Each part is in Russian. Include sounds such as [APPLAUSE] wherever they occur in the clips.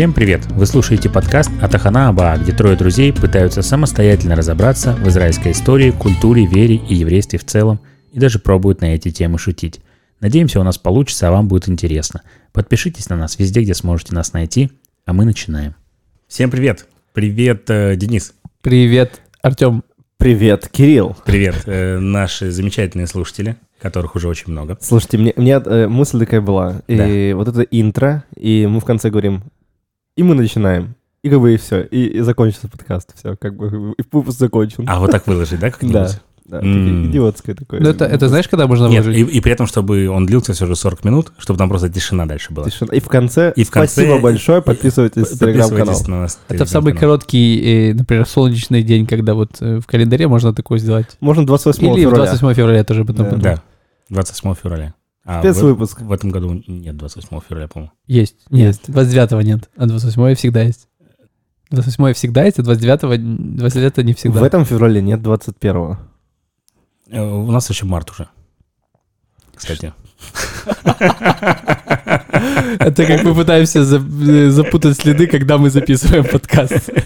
Всем привет! Вы слушаете подкаст Атахана Аба, где трое друзей пытаются самостоятельно разобраться в израильской истории, культуре, вере и еврействе в целом, и даже пробуют на эти темы шутить. Надеемся, у нас получится, а вам будет интересно. Подпишитесь на нас везде, где сможете нас найти, а мы начинаем. Всем привет! Привет, э, Денис! Привет, Артем. Привет, Кирилл. Привет, э, наши замечательные слушатели, которых уже очень много. Слушайте, мне, у меня э, мысль такая была. И вот это интро, и мы в конце говорим, и мы начинаем. И как бы и все. И, и закончится подкаст. Все, как бы и выпуск закончен. А вот так выложить, да, как-нибудь? Да. Да, М. идиотское такое. Ну, это, это знаешь, когда можно Нет, вложить? и, и при этом, чтобы он длился все же 40 минут, чтобы там просто тишина дальше была. Тишина. И в конце, И в конце- спасибо большое, подписывайтесь на телеграм-канал. Подписывайтесь на нас. Это в самый короткий, э, например, солнечный день, когда вот э, в календаре можно такое сделать. Можно 28 Или в февраля. 28 февраля тоже потом. Да. потом. Да, 28 февраля. А в, Спецвыпуск. в этом году нет 28 февраля, по-моему. Есть. Нет, Есть. 29 нет, а 28 всегда есть. 28 всегда есть, а 29 29 не всегда. В этом феврале нет 21 Э, У нас еще март уже. Кстати. Это как мы пытаемся э, запутать следы, когда мы записываем подкаст. [LAUGHS]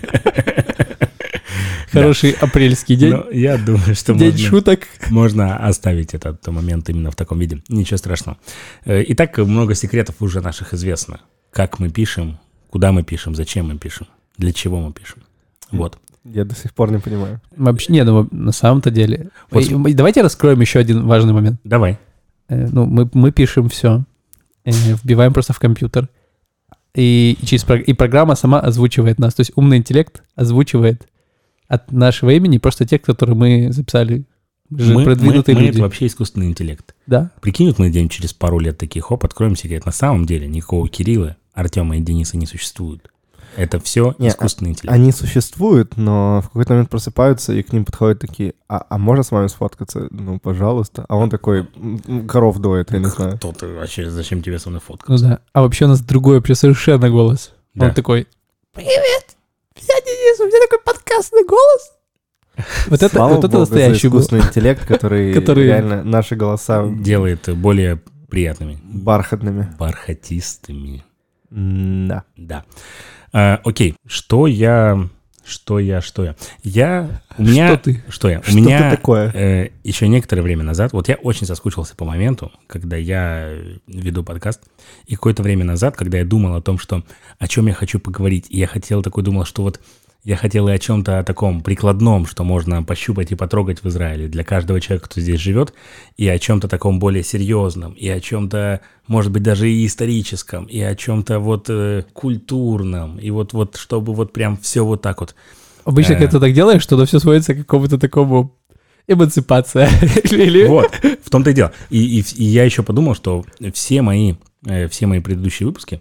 Хороший апрельский день. Но я думаю, что День можно, шуток. можно оставить этот момент именно в таком виде. Ничего страшного. Э, Итак, много секретов уже наших известно. Как мы пишем, куда мы пишем, зачем мы пишем, для чего мы пишем. Вот. Я до сих пор не понимаю. Вообще, не, ну на самом-то деле. Вот Давайте раскроем еще один важный момент. Давай. Э, Ну, мы, мы пишем все, вбиваем просто в компьютер, и, и через и программа сама озвучивает нас. То есть умный интеллект озвучивает от нашего имени просто те, которые мы записали. Мы Мы, мы- продвинутые мы люди. это вообще искусственный интеллект. Да. Прикинь, вот мы где-нибудь через пару лет таких, хоп, откроем секрет. На самом деле никакого Кирилла, Артема и Дениса не существует. Это все Не, искусственный интеллект. Они существуют, но в какой-то момент просыпаются, и к ним подходят такие, а, а можно с вами сфоткаться? Ну, пожалуйста. А он такой, «М, м, коров доет, я не знаю. Кто ты вообще, зачем тебе со мной фотка? Ну да. А вообще у нас другой вообще совершенно голос. Да. Он такой, привет, я Денис, у меня такой подкастный голос. Вот это, Слава вот это богу за настоящий голос. искусственный интеллект, который, [LAUGHS] Который- реально наши голоса Делает более приятными, бархатными. бархатистыми. Да. Да. А, окей, что я... Что я, что я? Я... У меня... Что ты? Что я? У Что меня ты такое? э, еще некоторое время назад, вот я очень соскучился по моменту, когда я веду подкаст, и какое-то время назад, когда я думал о том, что о чем я хочу поговорить, и я хотел такой, думал, что вот я хотел и о чем-то таком прикладном, что можно пощупать и потрогать в Израиле для каждого человека, кто здесь живет, и о чем-то таком более серьезном, и о чем-то, может быть, даже и историческом, и о чем-то вот э, культурном, и вот, вот чтобы вот прям все вот так вот. Обычно, Э. когда ты так делаешь, что оно все сводится к какому-то такому эмансипация. [LAUGHS] Или... Вот, в том-то и дело. И, и- и я еще подумал, что все мои, э, все мои предыдущие выпуски,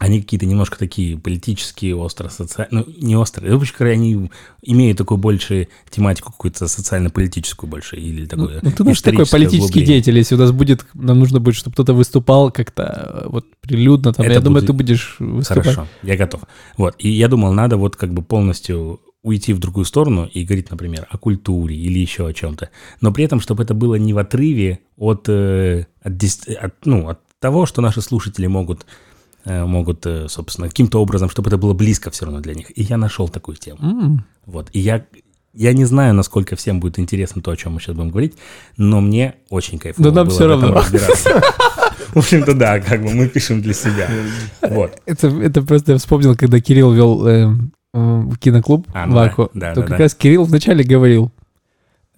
они какие-то немножко такие политические, остро социальные, ну, не острые, вообще, говоря, они имеют такую больше тематику какую-то социально-политическую больше, или Ну, такую ну, ты наш такой политический углубление. деятель, если у нас будет, нам нужно будет, чтобы кто-то выступал как-то э, вот прилюдно, там, Это я думаю, будет- ты будешь выступать. Хорошо, я готов. Вот, и я думал, надо вот как бы полностью уйти в другую сторону и говорить, например, о культуре или еще о чем-то. Но при этом, чтобы это было не в отрыве от, э, от, от, ну, от того, что наши слушатели могут, могут, э, собственно, каким-то образом, чтобы это было близко все равно для них. И я нашел такую тему. М, Вот. И я, я не знаю, насколько всем будет интересно то, о чем мы сейчас будем говорить, но мне очень кайфово Да нам было всё в этом равно. разбираться. В общем-то, да, как бы мы пишем для себя. Вот. Это, это просто я вспомнил, когда Кирилл вел э, э, киноклуб А, ну в Аку, да, да, то да, как да. раз Кирилл вначале говорил,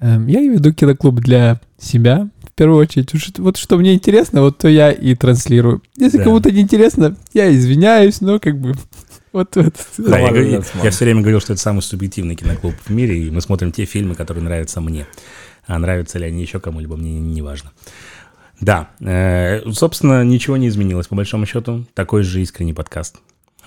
эм, я веду киноклуб для себя, в первую очередь. Вот что мне интересно, вот то я и транслирую. Если Да. кому-то не интересно, я извиняюсь, но как бы [LAUGHS] вот, вот. Да, я, смотрим. я все время говорил, что это самый субъективный киноклуб в мире, и мы смотрим те фильмы, которые нравятся мне. А нравятся ли они еще кому-либо, мне не важно. Да, э, собственно, ничего не изменилось, по большому счету. Такой же искренний подкаст.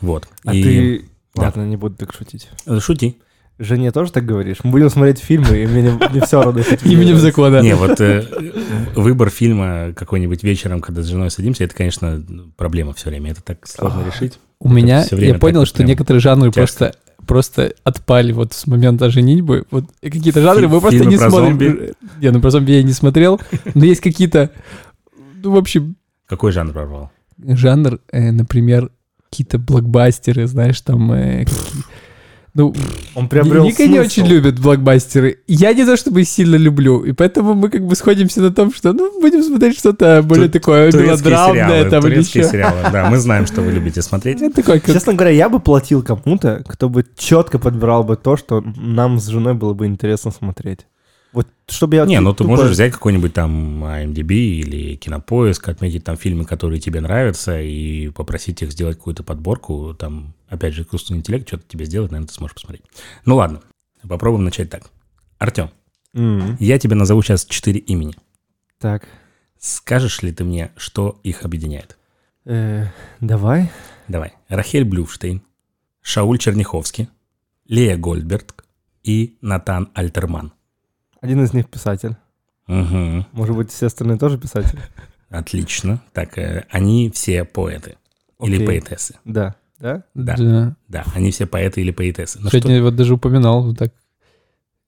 Вот. А И- ты... да. Ладно, не буду так шутить. Шути. Жене тоже так говоришь? Мы будем смотреть фильмы, и мне не, все равно. Именем закона. Не, вот э, выбор фильма какой-нибудь вечером, когда с женой садимся, это, конечно, проблема все время. Это так сложно А. решить. У меня, я понял, что некоторые жанры просто просто отпали вот с момента женитьбы. Вот какие-то жанры мы просто не смотрим. Не, ну про зомби я не смотрел, но есть какие-то, ну, в общем, Какой жанр прорвал? жанр, э, например, какие-то блокбастеры, знаешь, там... Ну, Он приобрел Ника не смысл. очень любит блокбастеры. Я не то чтобы сильно люблю, и поэтому мы как бы сходимся на том, что ну будем смотреть что-то более Ту- такое мелодрамное сериалы, там или сериалы, да, мы знаем, что вы любите смотреть. Это такой, как- Честно говоря, я бы платил кому-то, кто бы четко подбирал бы то, что нам с женой было бы интересно смотреть. Вот, чтобы я... Не, ну ты тупо- можешь взять какой-нибудь там IMDb или Кинопоиск, отметить там фильмы, которые тебе нравятся, и попросить их сделать какую-то подборку. Там, опять же, искусственный интеллект что-то тебе сделает, наверное, ты сможешь посмотреть. Ну ладно, попробуем начать так. Артем, М, я тебе назову сейчас четыре имени. Так, Скажешь ли ты мне, что их объединяет? э, давай. Давай. Рахель Блюфштейн, Шауль Черняховский, Лея Гольдберг и Натан Альтерман. Один из них писатель. Угу. Может быть, все остальные тоже писатели? Отлично. Так, э, они все поэты. Или Окей. поэтессы. Да. Да? Да. да. Да, они все поэты или поэтессы. Ну Сегодня вот даже упоминал вот так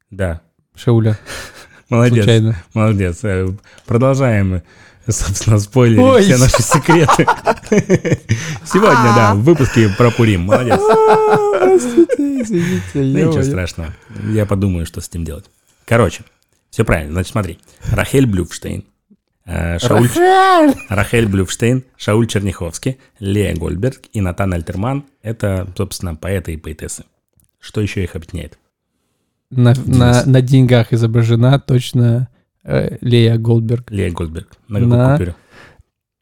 Да, Шауля [LAUGHS] молодец, случайно. молодец. Э, Продолжаем, собственно, спойлерить Ой. все наши секреты. [LAUGHS] Сегодня, да, в выпуске про Пурим. Молодец. Простите, извините, Да ничего страшного. Я подумаю, что с этим делать. Короче, все правильно. Значит, смотри. Рахель Блюфштейн, Шауль... Рахель Блюфштейн, Шауль Черняховский, Лея Гольберг и Натан Альтерман – это, собственно, поэты и поэтессы. Что еще их объединяет? На, на, на деньгах изображена точно э, Лея Голдберг. Лея Гольберг. На какой На- купюре?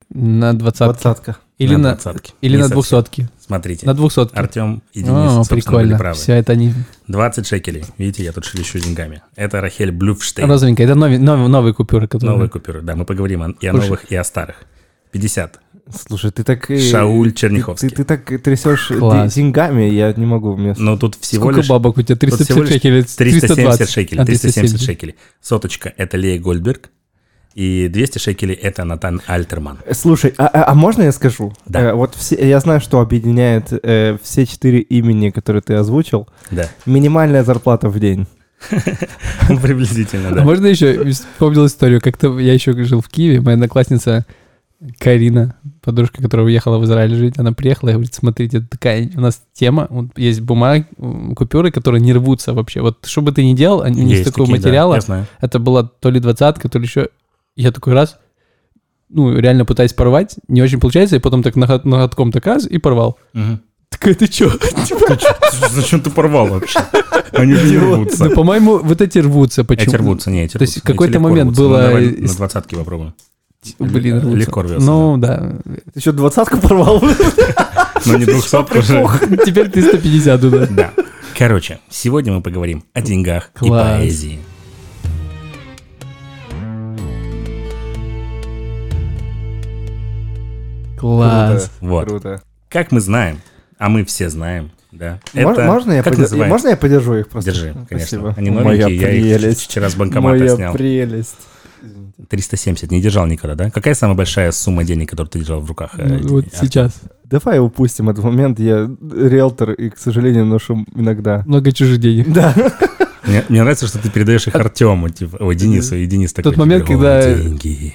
На двадцатке. Или на на, двадцатке. или Не на двухсотке. Смотрите, На двухсотке. Артем и Денис, О, собственно, были прикольно. правы. Все это они 20 шекелей. Видите, я тут шелещу деньгами. Это Рахель Блюфштейн. розовенькие. Это новые, новые, новые купюры, которые... Новые купюры. Да, мы поговорим о- и о Слушай. новых, и о старых. 50. Слушай, ты так... э, Шауль ты- Черняховский. Ты, ты так трясешь Класс. деньгами, я не могу. Мне... Но тут всего Сколько лишь бабок у тебя? Тут всего 350 лишь шекелей? 370 320. шекелей. А, 370 шекелей. Соточка – это Лея Гольдберг. И 200 шекелей – это Натан Альтерман. Слушай, а, а- а можно я скажу? Да. Э, вот все, я знаю, что объединяет э, все четыре имени, которые ты озвучил. Да. Минимальная зарплата в день. [LAUGHS] Приблизительно, А да. можно еще вспомнил историю? Как-то я еще жил в Киеве, моя одноклассница Карина, подружка, которая уехала в Израиль жить, она приехала и говорит, смотрите, такая у нас тема, вот есть бумаги, купюры, которые не рвутся вообще. Вот что бы ты ни делал, они не из Есть такого такие, да, материала. знаю. Это была то ли двадцатка, то ли еще... Я такой раз, ну, реально пытаюсь порвать, не очень получается, и потом так ногот- ноготком так раз и порвал. Мгм. Такая, ты [LAUGHS] чё? Зачем ты порвал вообще? Они не рвутся. Ну, по-моему, вот эти рвутся. Почему? Эти рвутся, не, эти То есть какой-то момент. Ну, было На двадцатке попробуем. Блин, рвутся. Легко рвется, Ну, да. Ты еще двадцатку порвал? Но не двухсотку уже. Теперь 350 туда. Да. Короче, сегодня мы поговорим о деньгах и поэзии. Класс. Вот. Круто. Как мы знаем, а мы все знаем, да. Мож- это- можно, я как подер- называется? можно я подержу их просто? Держи, конечно. Спасибо. Они Моя новенькие, я их прелесть. вчера с банкомата Моя снял. прелесть. 370, не держал никогда, да? Какая самая большая сумма денег, которую ты держал в руках? э, Ну, Вот Артем? сейчас. Давай упустим этот момент. Я риэлтор и, к сожалению, ношу иногда. Много чужих денег. Да. Мне, мне нравится, что ты передаешь их Артему, типа, ой, Денису, и Денис такой. Тот момент, типа, «О, когда- деньги.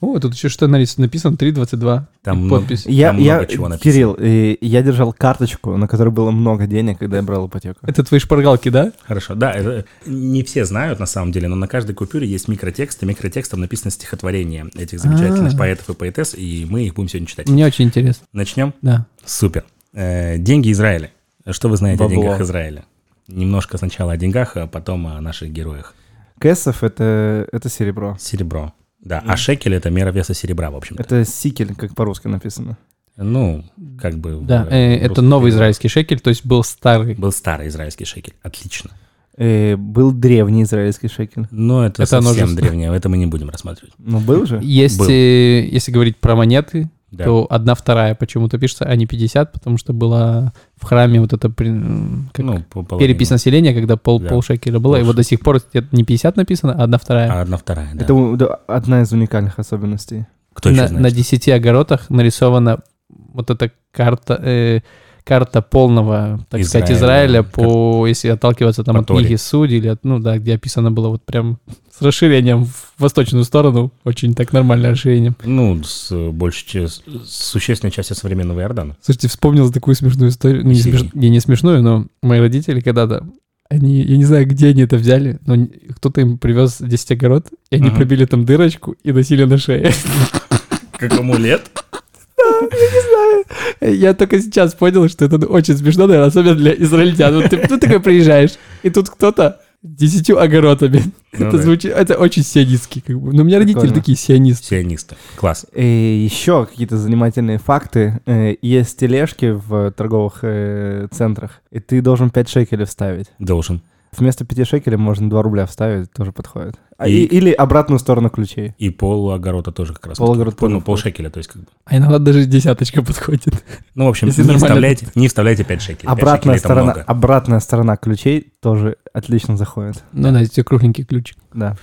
О, тут еще что написано 3.22. Там И много- подпись. Я, Там я, много чего написано. Кирилл, э, я держал карточку, на которой было много денег, когда я брал ипотеку. Это твои шпаргалки, да? Хорошо, да, это не все знают на самом деле, но на каждой купюре есть микротекст, и микротекстом написано стихотворение этих замечательных А. поэтов и поэтесс, и мы их будем сегодня читать. Мне очень интересно. Начнем? Да. Супер. Э, деньги Израиля. Что вы знаете Бабло. о деньгах Израиля? Немножко сначала о деньгах, а потом о наших героях. Кэсов это, это серебро. Серебро. Да, а шекель — это мера веса серебра, в общем-то. Это сикель, как по-русски написано. Ну, как бы... Да, в э, это новый переводе. израильский шекель, то есть был старый. Был старый израильский шекель. Отлично. Э, был древний израильский шекель. Но это, Это оно совсем же- древнее, это мы не будем рассматривать. Ну, был же? Есть, Был. э, если говорить про монеты, Да. то одна вторая почему-то пишется, а не 50, потому что была в храме вот м, как ну, перепись населения, когда пол, Да. полшекеля было, и Полш- вот до сих пор не 50 написано, а одна вторая. А одна вторая, да. Это да, одна из уникальных особенностей. Кто еще на, знает? на 10 огородах нарисована вот эта карта, э, карта полного, так сказать, Израиля, Израиля по, если отталкиваться там По от Торе. книги Судей, или от, ну да, где описано было вот прям [LAUGHS] с расширением в восточную сторону, очень так нормальное расширение. Ну, с большей, с существенной частью современного Иордана. Слушайте, вспомнил такую смешную историю, ну, не, смеш- не, не смешную, но мои родители когда-то, они, я не знаю, где они это взяли, но кто-то им привез 10 огород, и они Ага. пробили там дырочку и носили на шее. Как амулет? Я только сейчас понял, что это очень смешно, наверное, особенно для израильтян. Вот ты, ты такой приезжаешь, и тут кто-то с десятью огородами. Ну это да. звучит, это очень сионистски, как бы. Но у меня родители Прикольно. такие сионисты. Сионисты. Класс. И еще какие-то занимательные факты. Э, Есть тележки в торговых э, центрах, и ты должен 5 шекелей вставить. Должен. Вместо 5 шекелей можно 2 рубля вставить, тоже подходит. А, И- или обратную сторону ключей. И пол огорода тоже как раз. Пол-огорода Ну, тоже полшекеля, то есть как бы. А иногда даже десяточка подходит. [LAUGHS] Ну, в общем, Если не вставляйте, не вставляйте 5 шекелей. 5 Обратная шекелей это сторона, обратная сторона ключей тоже отлично заходит. Ну да, эти кругленький ключик. Да.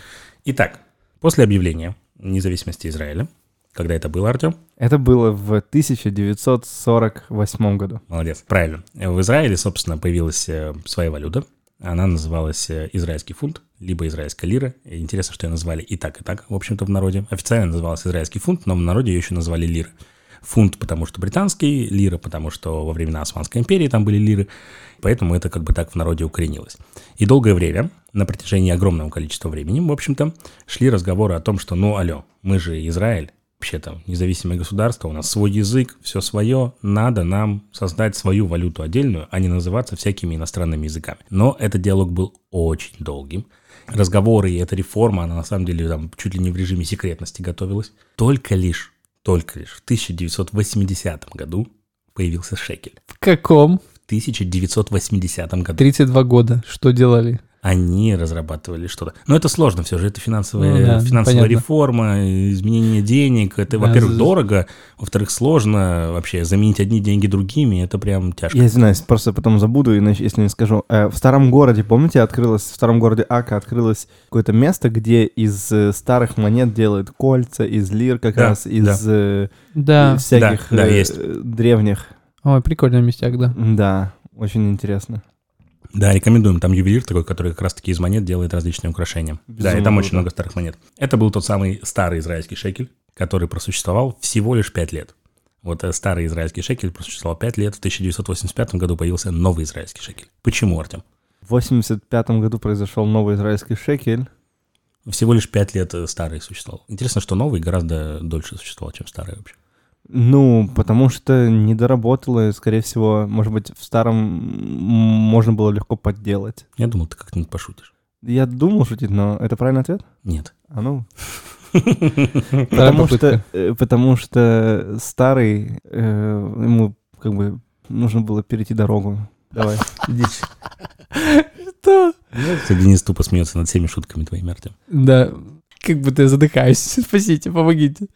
Итак, после объявления независимости Израиля, когда это было, Артем? Это было в 1948 году. Молодец. Правильно. В Израиле, собственно, появилась э, своя валюта. Она называлась э, израильский фунт, либо израильская лира. Интересно, что ее назвали и так, и так, в общем-то, в народе. Официально назывался израильский фунт, но в народе ее еще назвали лира. Фунт, потому что британский, лира, потому что во времена Османской империи там были лиры. Поэтому это как бы так в народе укоренилось. И долгое время, на протяжении огромного количества времени, в общем-то, шли разговоры о том, что, ну, алло, мы же Израиль, вообще-то независимое государство, у нас свой язык, все свое, надо нам создать свою валюту отдельную, а не называться всякими иностранными языками. Но этот диалог был очень долгим. Разговоры и эта реформа, она на самом деле там чуть ли не в режиме секретности готовилась. Только лишь, только лишь в 1980 году появился шекель. В каком? В 1980 году 32 года. Что делали? Они разрабатывали что-то. Но это сложно все же, это финансовая, Ну да, финансовая понятно. реформа, изменение денег. Это, Да, во-первых, за- дорого, во-вторых, сложно вообще заменить одни деньги другими, это прям тяжко. Я извиняюсь, просто потом забуду, иначе, если не скажу. Э, В старом городе, помните, открылось, в старом городе Ака открылось какое-то место, где из э, старых монет делают кольца, из лир как Да, раз, из э, Да. всяких Да, да, есть. древних. Ой, прикольный местяк, да. Да, очень интересно. Да, рекомендуем. Там ювелир такой, который как раз-таки из монет делает различные украшения. да, и Безумно там очень много старых монет. Это был тот самый старый израильский шекель, который просуществовал всего лишь 5 лет. Вот э, старый израильский шекель просуществовал 5 лет. В 1985 году появился новый израильский шекель. Почему, Артем? В 85 году произошел новый израильский шекель. Всего лишь 5 лет э, старый существовал. Интересно, что новый гораздо дольше существовал, чем старый вообще. Ну, потому что не доработало, и, скорее всего, может быть, в старом можно было легко подделать. Я думал, ты как-нибудь пошутишь. Я думал шутить, но это правильный ответ? Нет. А ну. [LAUGHS] Потому что, э, потому что старый, э, ему как бы нужно было перейти дорогу. Давай. [LAUGHS] Что? Кстати, Денис тупо смеется над всеми шутками твоими, Артем. Да. Как будто я задыхаюсь. [LAUGHS] Спасите, помогите.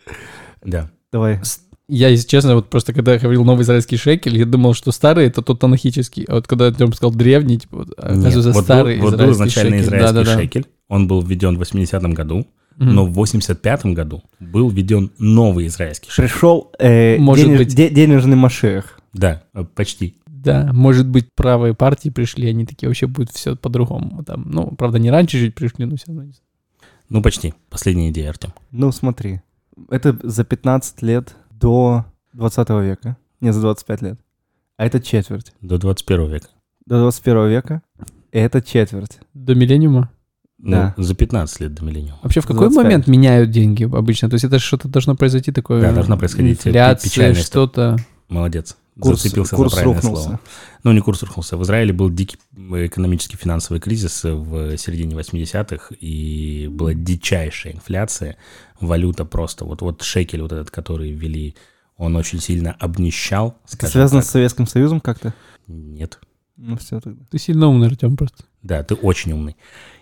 Да. Давай. Я, если честно, вот просто когда я говорил новый израильский шекель, я думал, что старый это тот танахический. А вот когда Артем сказал древний, типа, вот, а, Нет, оказывается, вот старый был, вот был израильский изначально шекель. израильский Да-да-да. шекель. Он был введен в 80-м году, Мгм. но в 85-м году был введен новый израильский шекель. Пришел э, Может денеж- быть. де- денежный машех. Да, э, почти. Да, может быть, правые партии пришли, они такие вообще будет все по-другому. Там, ну, правда, не раньше чуть пришли, но все равно. не знаю. Ну, почти. Последняя идея, Артем. Ну, смотри. Это за 15 лет до 20 века. Не, за 25 лет. А это четверть. До 21 века. До 21 века это четверть. До миллениума. Ну, Да. за 15 лет до миллениума. Вообще, в какой 25. момент меняют деньги обычно? То есть это что-то должно произойти такое? Да, должно происходить Инфляция, что-то. Молодец. Курс, Зацепился курс за правильное рухнулся. слово. Ну, не курс рухнулся. В Израиле был дикий экономический финансовый кризис в середине 80-х, и была дичайшая инфляция. Валюта просто, вот, вот шекель вот этот, который ввели, он очень сильно обнищал. Это связано так. с Советским Союзом как-то? Нет. Ну, все тогда. Ты сильно умный, Артем, просто. Да, ты очень умный.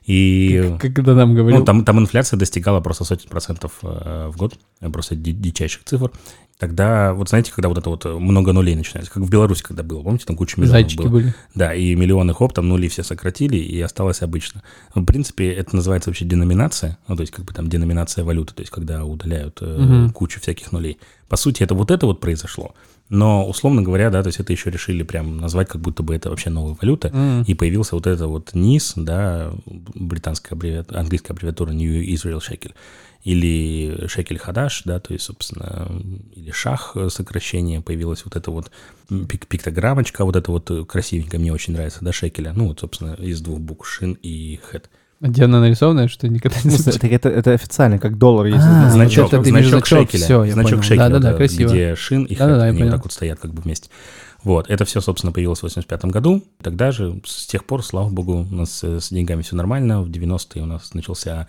И Как- Когда нам говорил. ну, там, там инфляция достигала просто сотен процентов э, в год, просто ди- дичайших цифр. Тогда, вот знаете, когда вот это вот много нулей начинается, как в Беларуси когда было, помните, там куча миллионов Зайчики было. были. Да, и миллионы хоп, там нули все сократили, и осталось обычно. В принципе, это называется вообще деноминация, ну, то есть как бы там деноминация валюты, то есть когда удаляют э, Мгм. кучу всяких нулей. По сути, это вот это вот произошло. Но, условно говоря, да, то есть это еще решили прям назвать, как будто бы это вообще новая валюта. М. И появился вот это вот низ, да, британская аббревиатура, английская аббревиатура New Israel Shekel. Или Шекель Хадаш, да, то есть, собственно, или Шах э, сокращение, появилась вот эта вот пик пиктограммочка, вот это вот э, красивенькая, мне очень нравится, да, Шекеля. Ну, вот, собственно, из двух букв Шин и Хэт. Где она нарисована, что никогда не Ну, слышал. так это, это официально, как доллар есть. А, значок, это именно значок значок, Шекеля. всё, я значок понял. Шекеля, Да-да-да, да, красиво. где Шин и Хэт, Да-да-да, я они вот так вот стоят как бы вместе. Вот, это все, собственно, появилось в 85 году. Тогда же, с тех пор, слава богу, у нас э, с деньгами все нормально. В 90-е у нас начался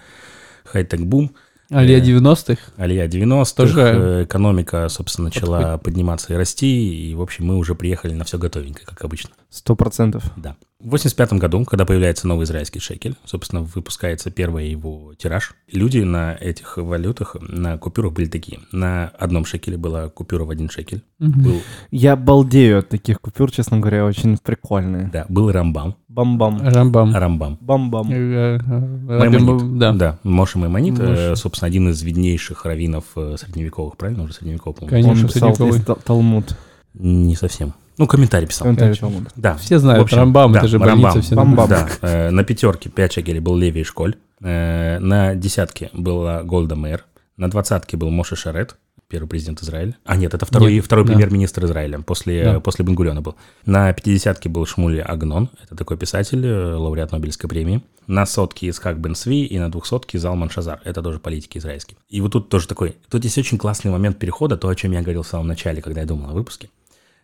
хай-тек бум. Алия Э, 90-х. Алия 90-х, Тоже- э, экономика, собственно, начала подниматься и расти, и, в общем, мы уже приехали на все готовенькое, как обычно. Сто процентов. Да. В 85 году, когда появляется новый израильский шекель, собственно, выпускается первый его тираж. Люди на этих валютах, на купюрах были такие. На одном шекеле была купюра в один шекель. Был, Я балдею от таких купюр, честно говоря, очень прикольные. да, был рамбам. Бам-бам. Рамбам. Рамбам. Бам-бам. Э, э, э, Маймонид. Рабим- Да, Да, Моше Маймонид, э, Моше. собственно, один из виднейших раввинов средневековых, правильно? Уже средневековых, по-моему. Конечно, Он писал Талмуд. Не совсем. Ну, комментарий писал. Комментарий. Талмуда. Да. Все знают В общем, Рамбам, да, это же Рамбам. больница все. Бам-бам. Да, э, на пятерке 5 шекелей был Леви Школь, э, на десятке была Голда Мэр, на двадцатке был Моше Шарет, первый президент Израиля. А нет, это второй, Нет, второй да. премьер-министр Израиля, после, Да. после Бенгулена был. На пятидесятке был Шмули Агнон, это такой писатель, э, лауреат Нобелевской премии. На сотке Исхак Бен Сви и на двухсотке Залман Шазар, это тоже политики израильский. И вот тут тоже такой, тут есть очень классный момент перехода, то, о чем я говорил в самом начале, когда я думал о выпуске.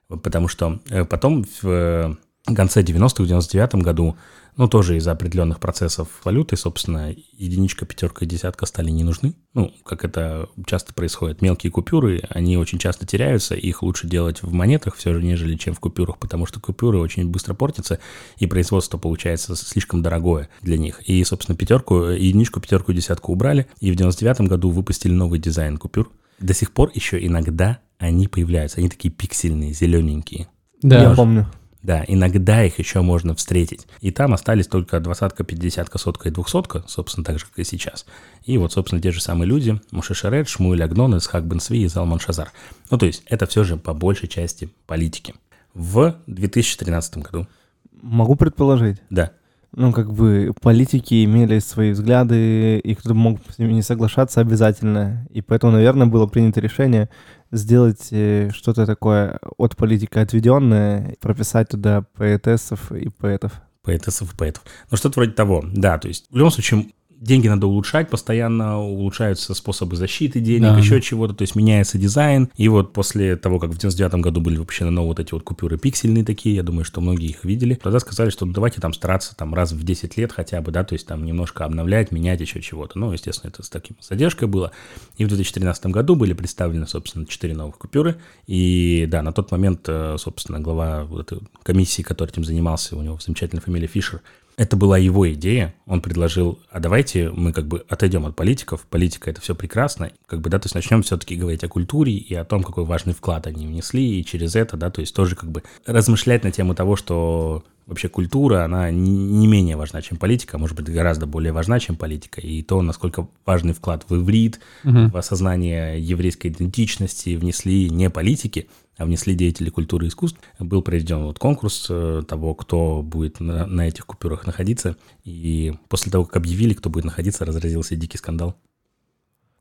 Потому что э, потом в э, конце 90-х, в 99-м году, ну, тоже из-за определенных процессов валюты, собственно, единичка, пятерка и десятка стали не нужны. Ну, как это часто происходит. Мелкие купюры, они очень часто теряются, их лучше делать в монетах все же, нежели чем в купюрах, потому что купюры очень быстро портятся, и производство получается слишком дорогое для них. И, собственно, пятерку, единичку, пятерку и десятку убрали, и в 99-м году выпустили новый дизайн купюр. До сих пор еще иногда они появляются, они такие пиксельные, зелененькие. Да. Я помню. Да, иногда их еще можно встретить. И там остались только двадцатка, пятидесятка, сотка и двухсотка, собственно, так же, как и сейчас. И вот, собственно, те же самые люди, Муше Шарет, Шмуэль Агнон, Исхак Бен Сви и Залман Шазар. Ну, то есть, это все же по большей части политики. В 2013 году, Могу предположить. да, Ну, как бы политики имели свои взгляды, и кто-то мог с ними не соглашаться обязательно. И поэтому, наверное, было принято решение сделать э, что-то такое от политика отведенное, прописать туда поэтессов и поэтов. поэтесов и поэтов. Ну, что-то вроде того, да, то есть, в любом случае, деньги надо улучшать, постоянно улучшаются способы защиты денег, Да. еще чего-то, то есть меняется дизайн. И вот после того, как в 99 году были выпущены новые вот эти вот купюры пиксельные такие, я думаю, что многие их видели, тогда сказали, что ну, давайте там стараться там раз в 10 лет хотя бы, да, то есть там немножко обновлять, менять еще чего-то. Ну, естественно, это с таким задержкой было. И в 2013 году были представлены, собственно, 4 новых купюры. И да, на тот момент, э, собственно, глава вот этой комиссии, который этим занимался, у него замечательная фамилия Фишер, это была его идея. Он предложил, а давайте мы как бы отойдем от политиков. Политика это все прекрасно. Как бы, да, то есть начнем все-таки говорить о культуре и о том, какой важный вклад они внесли. И через это, да, то есть тоже как бы размышлять на тему того, что вообще культура, она не- не менее важна, чем политика, а может быть гораздо более важна, чем политика. И то, насколько важный вклад в иврит, Мгм. в осознание еврейской идентичности внесли не политики, а внесли деятели культуры и искусств. Был проведен вот конкурс э, того, кто будет на, на этих купюрах находиться. И после того, как объявили, кто будет находиться, разразился дикий скандал.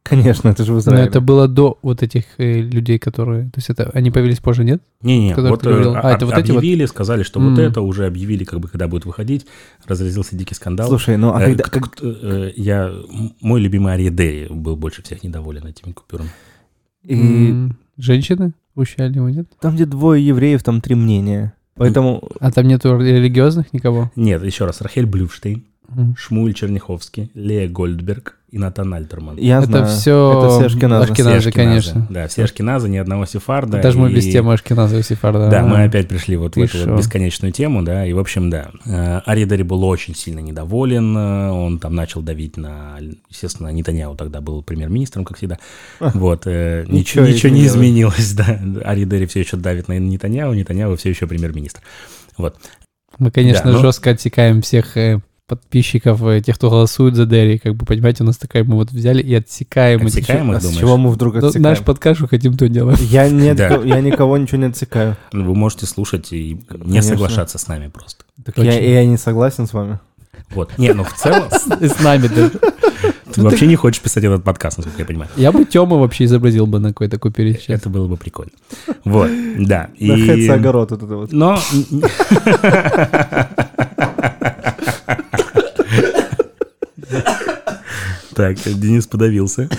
Конечно, это же в Но Израиле. это было до вот этих э, людей, которые... То есть это они появились позже, нет? Не-не, вот говорил. э, А, это вот эти вот? объявили, сказали, что М. вот это уже объявили, как бы, когда будет выходить, разразился дикий скандал. Слушай, ну а Э, когда... как- э, я, мой любимый Ариедери был больше всех недоволен этими купюрами. и М, Женщины смущали его, нет? там, где двое евреев, там три мнения. Поэтому А там нету религиозных никого? Нет, еще раз, Рахель Блюфштейн, Мгм. Шмуль Черняховский, Лея Гольдберг и Натан Альтерман. Я Это знаю. все Это все ашкеназы. ашкеназы, Все конечно. Да, все ашкеназы, ни одного сефарда. Даже мы и- без темы Ашкеназа и Сефарда. Да, А. мы опять пришли вот в эту вот бесконечную тему, да, и, в общем, да, э, Ари Дери был очень сильно недоволен, э, он там начал давить на, естественно, Нетаньяу тогда был премьер-министром, как всегда, вот, э, Ничего ничего, не изменилось. изменилось, да, Ари Дери все еще давит на Нетаньяу, Нетаньяу все еще премьер-министр, вот, Мы, конечно, Да, ну- жестко отсекаем всех э, подписчиков, э, тех, кто голосует за Дерри. Как бы, понимаете, у нас такая, мы вот взяли и отсекаем. Отсекаем их, А с думаешь? чего мы вдруг Ну, отсекаем? Наш подкаст, что хотим, то делаем. Я, [LAUGHS] не, Да. я никого ничего не отсекаю. вы можете слушать и не Конечно. соглашаться с нами просто, Так я, я не согласен с вами. вот, не, ну, в целом, [LAUGHS] с нами даже. ты вообще не хочешь писать этот подкаст, насколько я понимаю. Я бы Тему вообще изобразил бы на какой-то купере сейчас. Это было бы прикольно. Вот, да. И... На огород вот это вот. Но... [LAUGHS] Так, Денис подавился.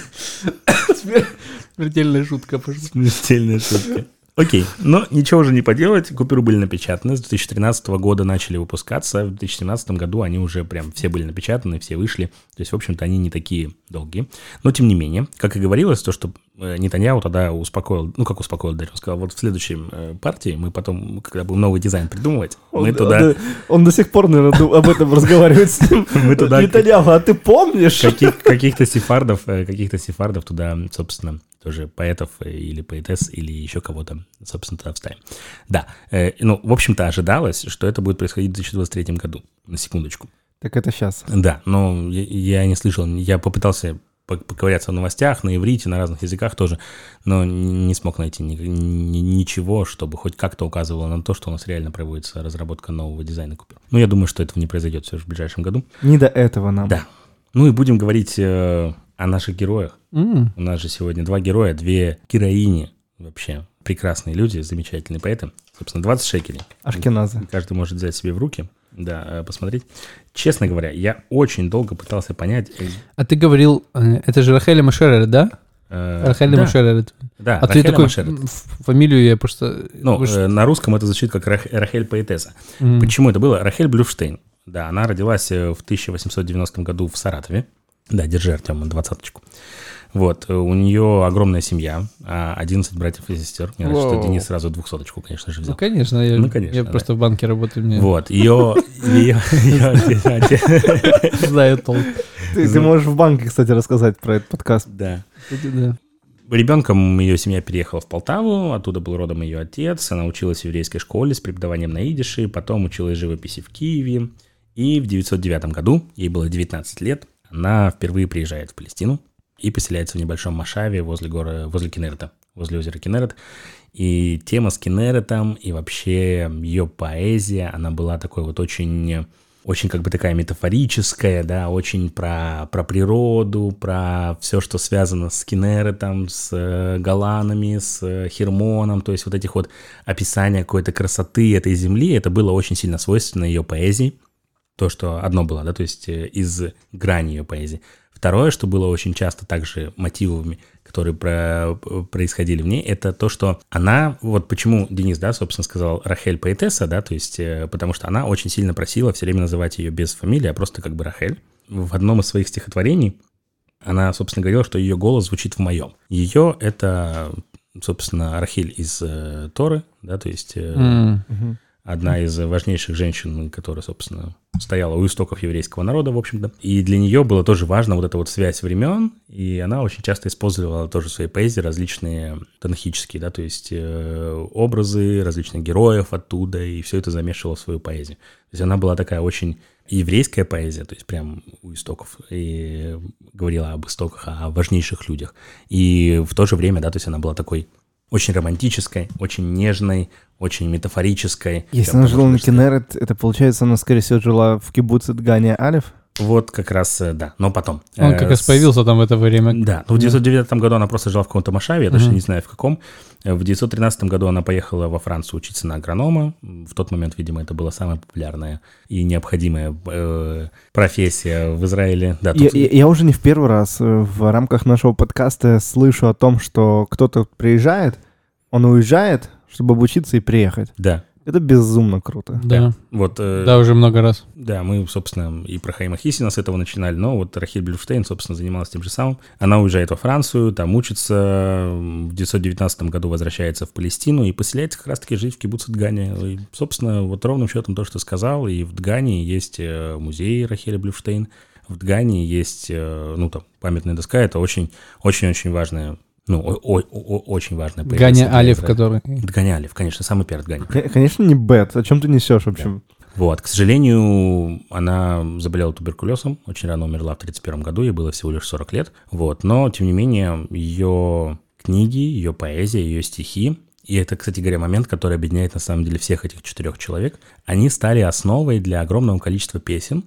Смертельная шутка пошла. Смертельная шутка. Окей, но ничего уже не поделать. Купюры были напечатаны. С 2013 года начали выпускаться. В 2017 году они уже прям все были напечатаны, все вышли. То есть, в общем-то, они не такие долгие. Но, тем не менее, как и говорилось, то, что э, Нетаньяу тогда успокоил, ну, как успокоил Дарью, он сказал, вот в следующей э, партии мы потом, когда будем новый дизайн придумывать, мы Он, туда... он, он до сих пор, наверное, об этом разговаривает с ним. [LAUGHS] Мы туда Нетаньяху, а ты помнишь? каких- каких-то сефардов, э, каких-то сефардов туда, собственно, тоже поэтов э, или поэтесс, или еще кого-то, собственно, туда вставим. Да, э, ну, в общем-то, ожидалось, что это будет происходить в 2023 году, на секундочку. Так это сейчас. Да, но я, я не слышал, я попытался по- поковыряться в новостях, на иврите, на разных языках тоже, но не не смог найти ни- ни- ничего, чтобы хоть как-то указывало на то, что у нас реально проводится разработка нового дизайна купюр. Ну, я думаю, что этого не произойдет все же в ближайшем году. Не до этого нам. Да. Ну и будем говорить э, о наших героях. М, У нас же сегодня два героя, две героини вообще. Прекрасные люди, замечательные поэты. Собственно, 20 шекелей. Ашкеназы. Каждый может взять себе в руки, да, э, посмотреть. Честно говоря, я очень долго пытался понять... э, А ты говорил, э, это же Рахеля Машерер, да? Рахеля да, Машерер. Да, А ты такой, Машерет. фамилию я просто... Ну, вы э, на русском это звучит как Рах- Рахель поэтесса. Почему это было? Рахель Блюфштейн. Да, она родилась в 1890 году в Саратове. Да, держи, Артем, двадцаточку. Вот, э, у нее огромная семья, а, 11 братьев и сестер. Мне нравится, что. Денис сразу двухсоточку, конечно же, Ну, взял. конечно, я, Ну, конечно, я да. просто в банке работаю, мне Вот, ее... знаю толк. Ты, можешь в банке, кстати, рассказать про этот подкаст. Да. Да. Ребенком ее семья переехала в Полтаву, оттуда был родом ее отец. Она училась в еврейской школе с преподаванием на идише, потом училась живописи в Киеве. И в 909 году, ей было 19 лет, она впервые приезжает в Палестину и поселяется в небольшом Машаве возле, гора, возле Кинерета, возле озера Кинерет. И тема с Кинеретом и вообще ее поэзия, она была такой вот очень очень как бы такая метафорическая, да, очень про, про природу, про все, что связано с Кинеретом, с э, Галанами, с э, Хермоном, то есть вот этих вот описания какой-то красоты этой земли, это было очень сильно свойственно ее поэзии, то, что одно было, да, то есть э, из грани ее поэзии. Второе, что было очень часто также мотивами, которые про- происходили в ней, это то, что она, вот почему Денис, да, собственно, сказал Рахель поэтесса, да, то есть э, потому что она очень сильно просила все время называть ее без фамилии, а просто как бы Рахель. В одном из своих стихотворений она, собственно, говорила, что ее голос звучит в моем. Ее это, собственно, Рахиль из э, Торы, да, то есть э, М. Одна из важнейших женщин, которая, собственно, стояла у истоков еврейского народа, в общем-то. И для нее было тоже важно вот эта вот связь времен, и она очень часто использовала тоже в своей поэзии различные танахические, да, то есть э, образы различных героев оттуда, и все это замешивала в свою поэзию. То есть она была такая очень еврейская поэзия, то есть прям у истоков, и говорила об истоках, о важнейших людях. И в то же время, да, то есть она была такой очень романтической, очень нежной, очень метафорической. Если она жила на Кенерет, это получается, она, скорее всего, жила в кибуце Дгане Алиф? Вот как раз, э, да, но потом. Он Э, как раз появился там в это время. Да, ну в 909 году она просто жила в каком-то Машаве, я точно не знаю в каком. В 913 году она поехала во Францию учиться на агронома. В тот момент, видимо, это была самая популярная и необходимая э, профессия в Израиле. Да, Я, тут- я- я уже не в первый раз э, в рамках нашего подкаста слышу о том, что кто-то приезжает, он уезжает, чтобы обучиться и приехать. да. Это безумно круто. Да, Вот, э, да, уже много раз. Да, мы, собственно, и про Хаима Хисина с этого начинали, но вот Рахиль Блюштейн, собственно, занималась тем же самым. Она уезжает во Францию, там учится, в 1919 году возвращается в Палестину и поселяется как раз-таки жить в кибуце Дгане. И, собственно, вот ровным счетом то, что сказал, и в Дгане есть э, музей Рахиля Блюштейн, в Дгане есть, э, ну, там, памятная доска, это очень-очень-очень важная ну, о- о- о- очень важная Ганя Алиф, который... Дганя Алиф, конечно, самый первый Дганя. К- Конечно, не Бет. О чем ты несешь, в общем? Вот, к сожалению, она заболела туберкулезом, очень рано умерла в 31 году, ей было всего лишь 40 лет, вот, но, тем не менее, ее книги, ее поэзия, ее стихи, и это, кстати говоря, момент, который объединяет на самом деле всех этих четырех человек, они стали основой для огромного количества песен,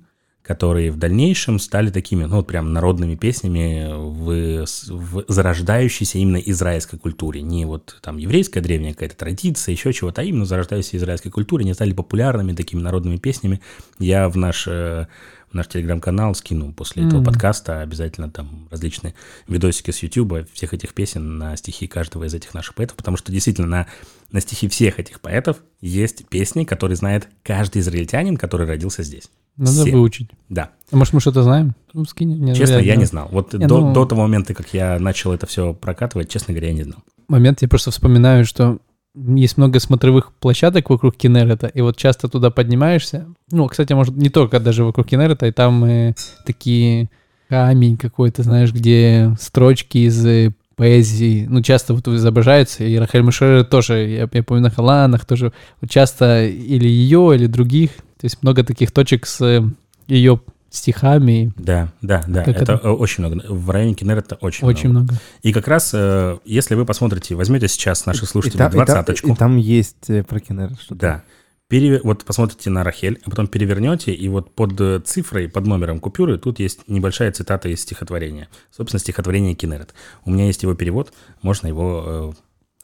которые в дальнейшем стали такими, ну, вот прям народными песнями в, в зарождающейся именно израильской культуре. Не вот там еврейская древняя какая-то традиция, еще чего-то, а именно зарождающейся израильской культуре. Они стали популярными такими народными песнями. Я в наш, э, в наш телеграм-канал скину после этого Мгм. подкаста обязательно там различные видосики с Ютуба всех этих песен на стихи каждого из этих наших поэтов, потому что действительно на, на стихи всех этих поэтов есть песни, которые знает каждый израильтянин, который родился здесь. Надо Все. выучить. Да. А может, мы что-то знаем? Ну, скинь. Не, Честно, я не знал. Вот Не, до, ну- до того момента, как я начал это все прокатывать, честно говоря, я не знал. момент, я просто вспоминаю, что есть много смотровых площадок вокруг Кенерета, и вот часто туда поднимаешься. Ну, кстати, может, не только даже вокруг Кенерета, и там э, такие камень какой-то, знаешь, где строчки из э, поэзии, ну, часто вот изображаются, и Рахель Мушер тоже, я, я помню, на Халанах тоже, вот часто или ее, или других, то есть много таких точек с э, ее стихами, Да, да, да, Как это, это? очень много. В районе Кеннерета очень, очень много. много. И как раз, э, если вы посмотрите, возьмете сейчас наших И слушателей там- и двадцаточку, И там есть э, про Кеннера что-то. да, переве- вот посмотрите на Рахель, а потом перевернете, и вот под цифрой, под номером купюры, тут есть небольшая цитата из стихотворения. Собственно, стихотворение Кеннерет. У меня есть его перевод, можно его...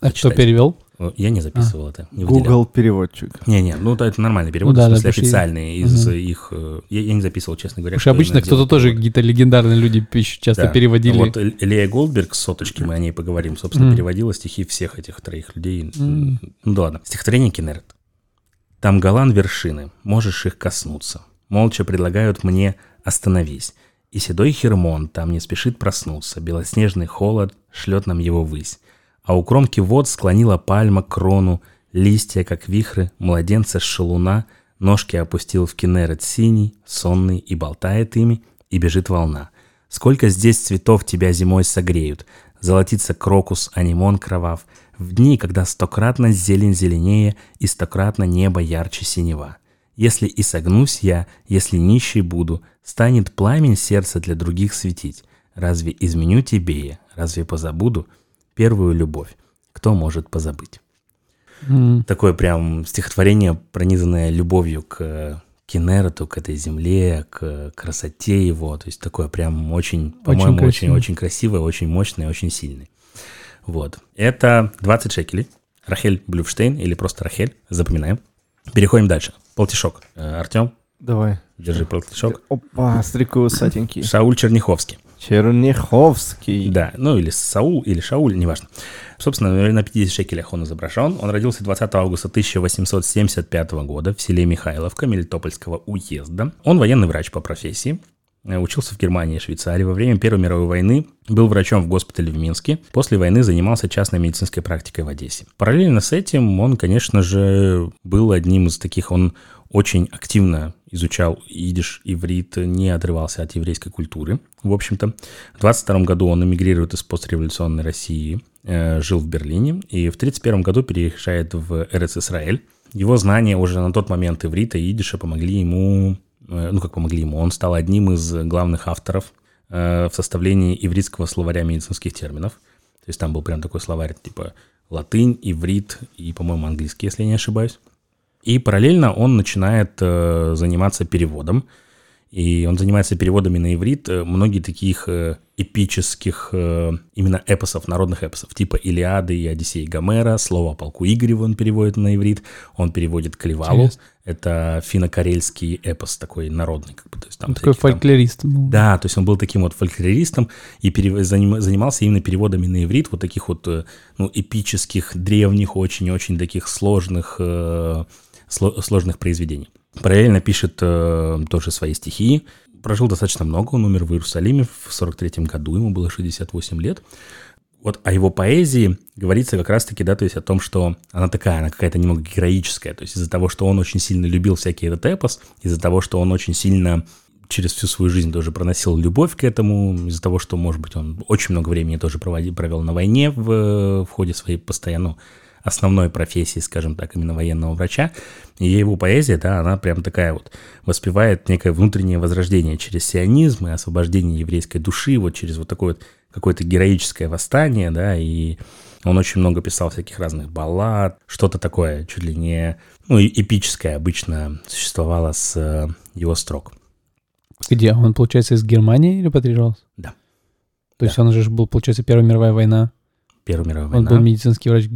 А кто перевел? я не записывал это, не выделял. Google переводчик. Не-не, ну это нормальный перевод, Ну да, в смысле официальный из Мгм. их... э, Я, я не записывал, честно говоря. Потому обычно кто-то тоже какие-то легендарные люди пишут, часто Да. переводили. Вот Л- Лея Голдберг с соточки, мы о ней поговорим, собственно, Мгм. переводила стихи всех этих троих людей. Мгм. Ну да ладно. Стихотворение Кеннерет. Там голан вершины, можешь их коснуться. Молча предлагают мне «остановись». И седой Хермон там не спешит проснуться, белоснежный холод шлет нам его ввысь. А у кромки вод склонила пальма крону, листья, как вихры, младенца с шалуна, ножки опустил в Кеннерет синий, сонный, и болтает ими, и бежит волна. Сколько здесь цветов тебя зимой согреют, золотится крокус, анимон кровав, в дни, когда стократно зелень зеленее и стократно небо ярче синева. Если и согнусь я, если нищий буду, станет пламень сердца для других светить. Разве изменю тебе я, разве позабуду первую любовь? Кто может позабыть? М. Такое прям стихотворение, пронизанное любовью к Кенерету, к этой земле, к красоте его. То есть такое прям очень, по-моему, очень, красиво. очень красивое, очень мощное, очень сильное. Вот. Это 20 шекелей. Рахель Блюфштейн или просто Рахель. Запоминаем. Переходим дальше. Полтишок. Э, Артем, Давай. держи полтишок. Опа, стрик усатенький. Шауль Черняховский. Черняховский. Да, ну или Саул, или Шауль, неважно. Собственно, на 50 шекелях он изображен. Он родился 20 августа 1875 года в селе Михайловка Мелитопольского уезда. Он военный врач по профессии. Э, Учился в Германии и Швейцарии. Во время Первой мировой войны был врачом в госпитале в Минске. После войны занимался частной медицинской практикой в Одессе. Параллельно с этим он, конечно же, был одним из таких, он очень активно изучал идиш, иврит, не отрывался от еврейской культуры, в общем-то. В 22 году он эмигрирует из постреволюционной России, э, жил в Берлине, и в 31 году переезжает в Эрец Исраэль. Его знания уже на тот момент иврита и идиша помогли ему, ну как помогли ему, он стал одним из главных авторов э, в составлении ивритского словаря медицинских терминов. То есть там был прям такой словарь типа латынь, иврит и, по-моему, английский, если я не ошибаюсь. И параллельно он начинает э, заниматься переводом. И он занимается переводами на иврит э, многие таких э, эпических э, именно эпосов, народных эпосов, типа Илиады и Одиссеи Гомера, слово о полку Игореву он переводит на иврит, он переводит Интересно. это финно-карельский эпос такой народный, как бы, то есть там Он такой всякие там- фольклорист был. да, то есть он был таким вот фольклористом и перев- заним- занимался именно переводами на иврит вот таких вот э, ну, эпических, древних, очень-очень таких сложных, э, сло- сложных произведений. Параллельно пишет э, тоже свои стихи. Прожил достаточно много, он умер в Иерусалиме в 43 году, ему было 68 лет. Вот о его поэзии говорится как раз-таки, да, то есть о том, что она такая, она какая-то немного героическая, то есть из-за того, что он очень сильно любил всякий этот эпос, из-за того, что он очень сильно через всю свою жизнь тоже проносил любовь к этому, из-за того, что, может быть, он очень много времени тоже проводил, провел на войне в, в ходе своей постоянно основной профессии, скажем так, именно военного врача. И его поэзия, да, она прям такая вот, воспевает некое внутреннее возрождение через сионизм и освобождение еврейской души, вот через вот такое вот какое-то героическое восстание, да, и он очень много писал всяких разных баллад, что-то такое, чуть ли не, ну, эпическое обычно существовало с э, его строк. Где? Он, получается, из Германии репатрировался? Да. То есть он же был, получается, Первая мировая война. Первая мировая Он война. был медицинский врач.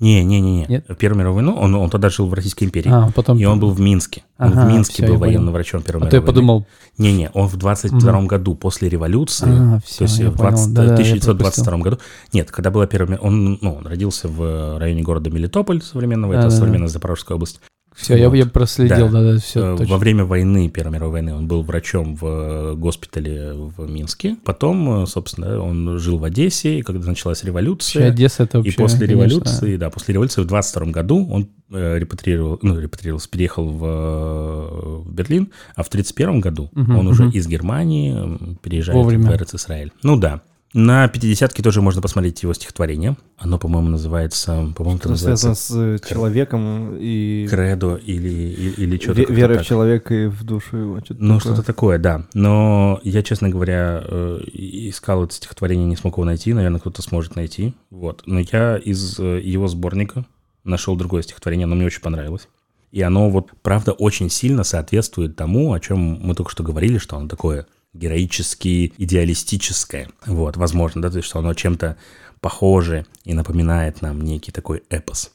Не, не, не, не. Нет? Первую мировую войну он, он тогда жил в Российской империи. А, потом... И он был в Минске. Он Ага, в Минске всё, был понял. военным врачом Первой А то я мировой подумал, войны. Не-не, он в 22 году после революции, а, то все, есть я в понял. 20 Да-да, я 1922 году. Нет, когда была первая... Он, ну, он родился в районе города Мелитополь современного, это Да-да-да. современная Запорожская область. Все, я, Вот. я проследил, Да. да-да, Э, все Во время войны, Первой мировой войны, он был врачом в э, госпитале в Минске. Потом, э, собственно, он жил в Одессе, и когда началась революция... Одесса это вообще, И после конечно, революции, да, после революции в 22 году он э, репатрировал, ну, репатрировался, переехал в, э, в Берлин, а в 31 году Мгм, он уже мгм. из Германии переезжает Вовремя. в Эрец Израиль. Ну да. На 50-ке тоже можно посмотреть его стихотворение. Оно, по-моему, называется... По-моему, это Что связано с э, человеком и «Кредо» или, или, или что-то ве- как-то верой так. в человека и в душу его. Что-то Ну, что-то такое, да. Но я, честно говоря, э, искал это стихотворение, не смог его найти. Наверное, кто-то сможет найти. Вот. Но я из э, его сборника нашел другое стихотворение, оно мне очень понравилось. И оно вот, правда, очень сильно соответствует тому, о чем мы только что говорили, что оно такое героически идеалистическое. Вот, возможно, да, то есть, что оно чем-то похоже и напоминает нам некий такой эпос.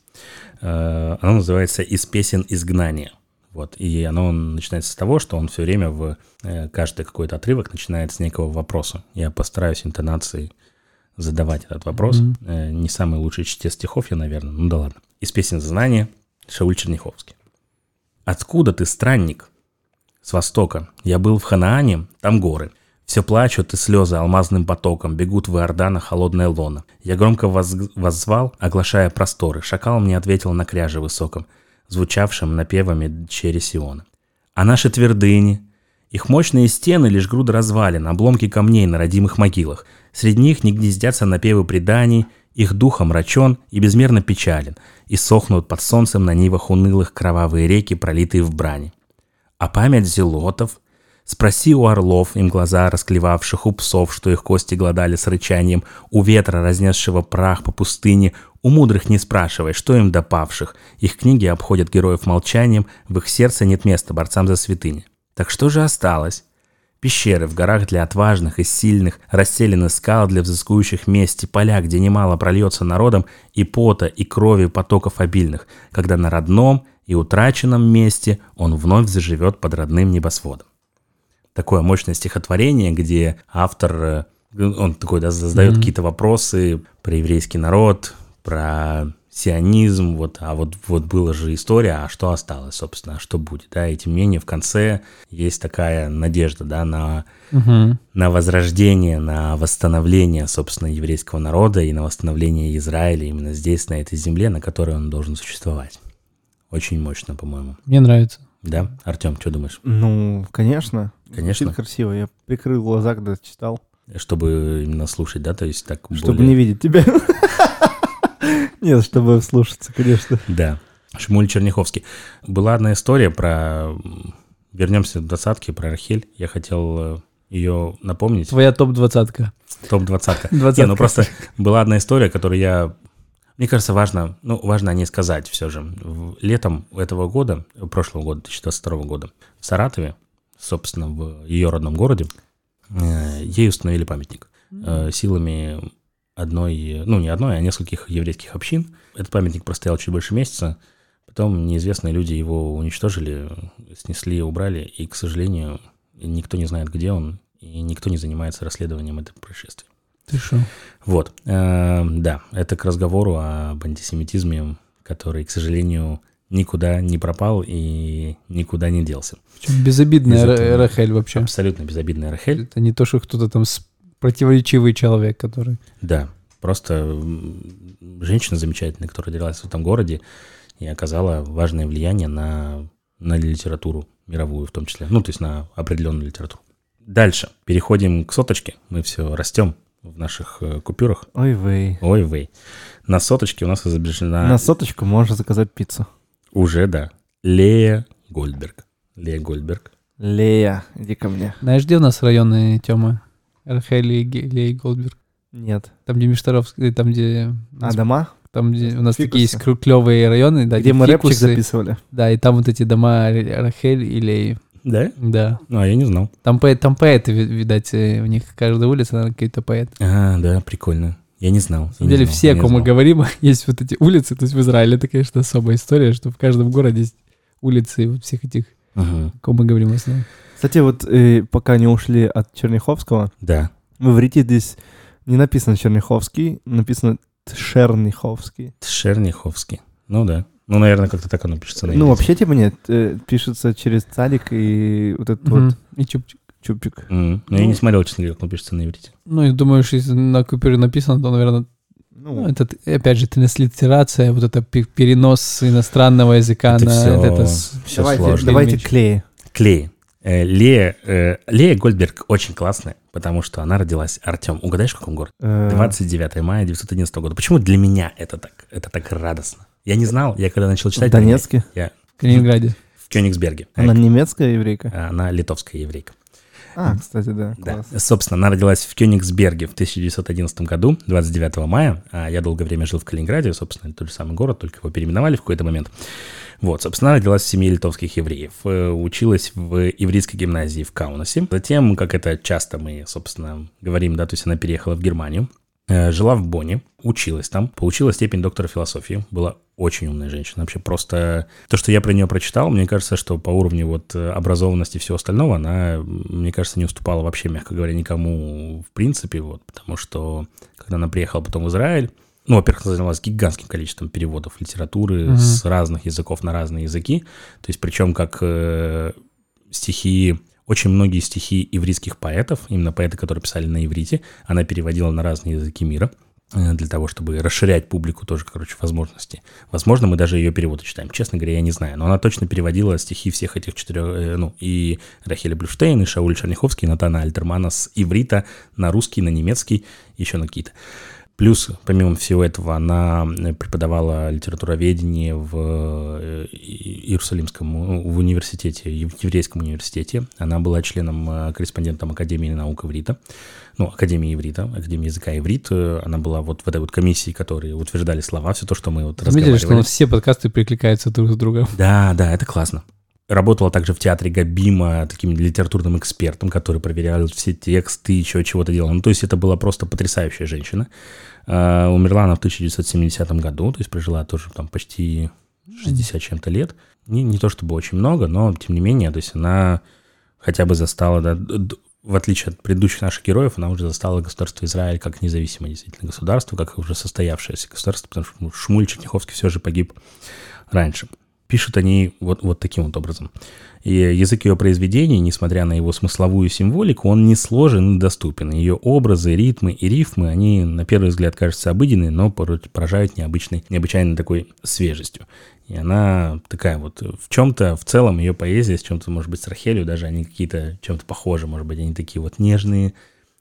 Э, Оно называется «Из песен изгнания». Вот, и оно начинается с того, что он все время в э, каждый какой-то отрывок начинает с некого вопроса. Я постараюсь интонацией задавать этот вопрос. Э, Не самый лучший чтец стихов я, наверное, ну да ладно. Из песен знания Шауль Черняховский. «Откуда ты, странник?» «С востока. Я был в Ханаане, там горы. Все плачут, и слезы алмазным потоком бегут в Иордана холодная лона. Я громко воз- воззвал, оглашая просторы. Шакал мне ответил на кряже высоком, звучавшим напевами дщери Сиона. А наши твердыни, их мощные стены лишь груда развалин, обломки камней на родимых могилах. Среди них не гнездятся напевы преданий, их дух омрачен и безмерно печален, и сохнут под солнцем на нивах унылых кровавые реки, пролитые в брани. А память зелотов? Спроси у орлов, им глаза расклевавших, у псов, что их кости глодали с рычанием, у ветра, разнесшего прах по пустыне, у мудрых не спрашивай, что им до павших. Их книги обходят героев молчанием, в их сердце нет места борцам за святыни. Так что же осталось? Пещеры в горах для отважных и сильных, расселены скалы для взыскующих мести, поля, где немало прольется народом и пота, и крови потоков обильных, когда на родном и утраченном месте он вновь заживет под родным небосводом. Такое мощное стихотворение, где автор, э, он такой, да, задает Мгм. какие-то вопросы про еврейский народ, про сионизм, вот, а вот, вот была же история, а что осталось, собственно, а что будет, да, и тем не менее в конце есть такая надежда, да, на, Мгм. на возрождение, на восстановление, собственно, еврейского народа и на восстановление Израиля именно здесь, на этой земле, на которой он должен существовать. Очень мощно, по-моему. Мне нравится. Да? Артем, что думаешь? Ну, конечно. Конечно. Звучит красиво. Я прикрыл глаза, когда читал, Чтобы именно слушать, да, то есть так чтобы более- не видеть тебя. [LAUGHS] Нет, чтобы слушаться, конечно. Да. Шмуль Черняховский. Была одна история про... Вернемся к двадцатке, про Рахель. Я хотел ее напомнить. Твоя топ-двадцатка. Топ-двадцатка. [LAUGHS] Двадцатка. Не, ну просто была одна история, которую я... Мне кажется, важно, ну, важно о ней сказать все же. Летом этого года, прошлого года, 2022 года, в Саратове собственно, в ее родном городе, э, ей установили памятник э, силами одной, ну не одной, а нескольких еврейских общин. Этот памятник простоял чуть больше месяца, потом неизвестные люди его уничтожили, снесли, убрали, и, к сожалению, никто не знает, где он, и никто не занимается расследованием этого происшествия. Ты что? Вот, э, да, это к разговору об антисемитизме, который, к сожалению, никуда не пропал и никуда не делся. Причем безобидная Из этого- Рахель вообще. Абсолютно безобидная Рахель. Это не то, что кто-то там противоречивый человек, который... Да, просто женщина замечательная, которая родилась в этом городе и оказала важное влияние на, на литературу мировую в том числе, ну, то есть на определенную литературу. Дальше. Переходим к соточке. Мы все растем в наших э, купюрах. Ой, вей. Ой, вей. На соточке у нас изображена На соточку можно заказать пиццу. уже, да, Лея Гольдберг. Лея Гольдберг. Лея, иди ко мне. Знаешь, где у нас районы, Тёма? Рахель и Ге- Лей Голдберг. Нет. Там, где Миштаровский, там, где... А дома? Там, где у нас такие есть Фикусы. клевые районы, да, Где мы рэпчик фикусы. записывали? Да, и там вот эти дома Рахель и Леи. Да? Да. Ну, а я не знал. Там, поэт, там поэты, ви- видать, э, у них каждая улица, наверное, какой-то поэт. А, да, прикольно. Я не знал. На самом деле, все, о ком мы говорим, [LAUGHS] есть вот эти улицы. То есть в Израиле это, конечно, особая история, что в каждом городе есть улицы вот всех этих, говорим. о ком мы говорим в основном. Кстати, вот э, пока не ушли от Черняховского, Да. в иврите здесь не написано Черняховский, написано Тшерняховский. Тшерниховский. Ну да. Ну, наверное, как-то так оно пишется на Ну, вообще, типа, нет, э, пишется через царик и вот этот Мгм. вот И чупчик. чупчик. М, Ну, я не смотрел, честно говоря, как оно пишется на иврите. Ну, и думаю, что если на купюре написано, то, наверное, ну, Ну, это, опять же, транслитерация, вот это пе- перенос иностранного языка Это на всё- это всё давайте, сложно. давайте клей. Клей. Э, Лея, э, Лея Гольдберг очень классная, потому что она родилась, Артем, угадаешь, в каком городе? Э, 29 мая 1911 года. Почему для меня это так, это так радостно? Я не знал, я когда начал В читать... Донецке. Я в Калининграде. в Кёнигсберге. Она немецкая еврейка? Она литовская еврейка. А, кстати, да. Да. класс. Собственно, она родилась в Кёнигсберге в 1911 году, 29 мая. А я долгое время жил в Калининграде, собственно, тот же самый город, только его переименовали в какой-то момент. Вот, собственно, она родилась в семье литовских евреев. Э, Училась в еврейской гимназии в Каунасе. Затем, как это часто мы, собственно, говорим, да, то есть она переехала в Германию. Э, Жила в Бонне, училась там, получила степень доктора философии, была очень умная женщина. Вообще просто то, что я про нее прочитал, мне кажется, что по уровню вот э, образованности и всего остального, она, мне кажется, не уступала вообще, мягко говоря, никому в принципе, вот, потому что когда она приехала потом в Израиль, ну, во-первых, она занималась гигантским количеством переводов литературы Мгм. с разных языков на разные языки, то есть причем как э, стихи, очень многие стихи ивритских поэтов, именно поэты, которые писали на иврите, она переводила на разные языки мира э, для того, чтобы расширять публику тоже, короче, возможности. Возможно, мы даже ее переводы читаем. Честно говоря, я не знаю. Но она точно переводила стихи всех этих четырех, э, ну, и Рахеля Блюштейн, и Шауль Черняховский, и Натана Альтермана с иврита на русский, на немецкий, еще на какие-то. Плюс, помимо всего этого, она э, преподавала литературоведение в э, Иерусалимском, ну, в университете, ев- еврейском университете. Она была членом, э, корреспондентом Академии наук Иврита, ну, Академии Иврита, Академии языка Иврит. Э, Она была вот в этой вот комиссии, которые утверждали слова, все то, что мы вот Заметили, что у разговаривали. нас все подкасты перекликаются друг с другом. Да, да, это классно. Работала также в театре Габима таким литературным экспертом, который проверял все тексты, еще чего-то делал. Ну, то есть это была просто потрясающая женщина. А, умерла она в 1970 году, то есть прожила тоже там почти 60 чем-то лет. Не, не то чтобы очень много, но тем не менее, то есть она хотя бы застала, да, в отличие от предыдущих наших героев, она уже застала государство Израиль как независимое действительно государство, как уже состоявшееся государство, потому что Шмуль Черняховский все же погиб раньше. Пишут они вот, вот таким вот образом. И язык ее произведений, несмотря на его смысловую символику, он не сложен и доступен. Ее образы, ритмы и рифмы, они на первый взгляд кажутся обыденные, но поражают необычной, необычайной такой свежестью. И она такая вот в чем-то, в целом ее поэзия, с чем-то, может быть, с Рахелью даже, они какие-то чем-то похожи, может быть, они такие вот нежные,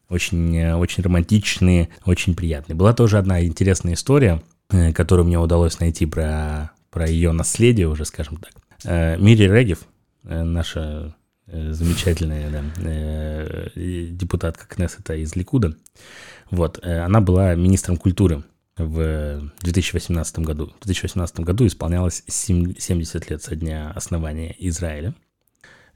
очень, очень романтичные, очень приятные. Была тоже одна интересная история, э, которую мне удалось найти про, про ее наследие уже, скажем так. Э, Мири Регев, э, наша э, замечательная да, депутатка Кнессета из Ликуда, вот, она была министром культуры в 2018 году. В 2018 году исполнялось сем- 70 лет со дня основания Израиля.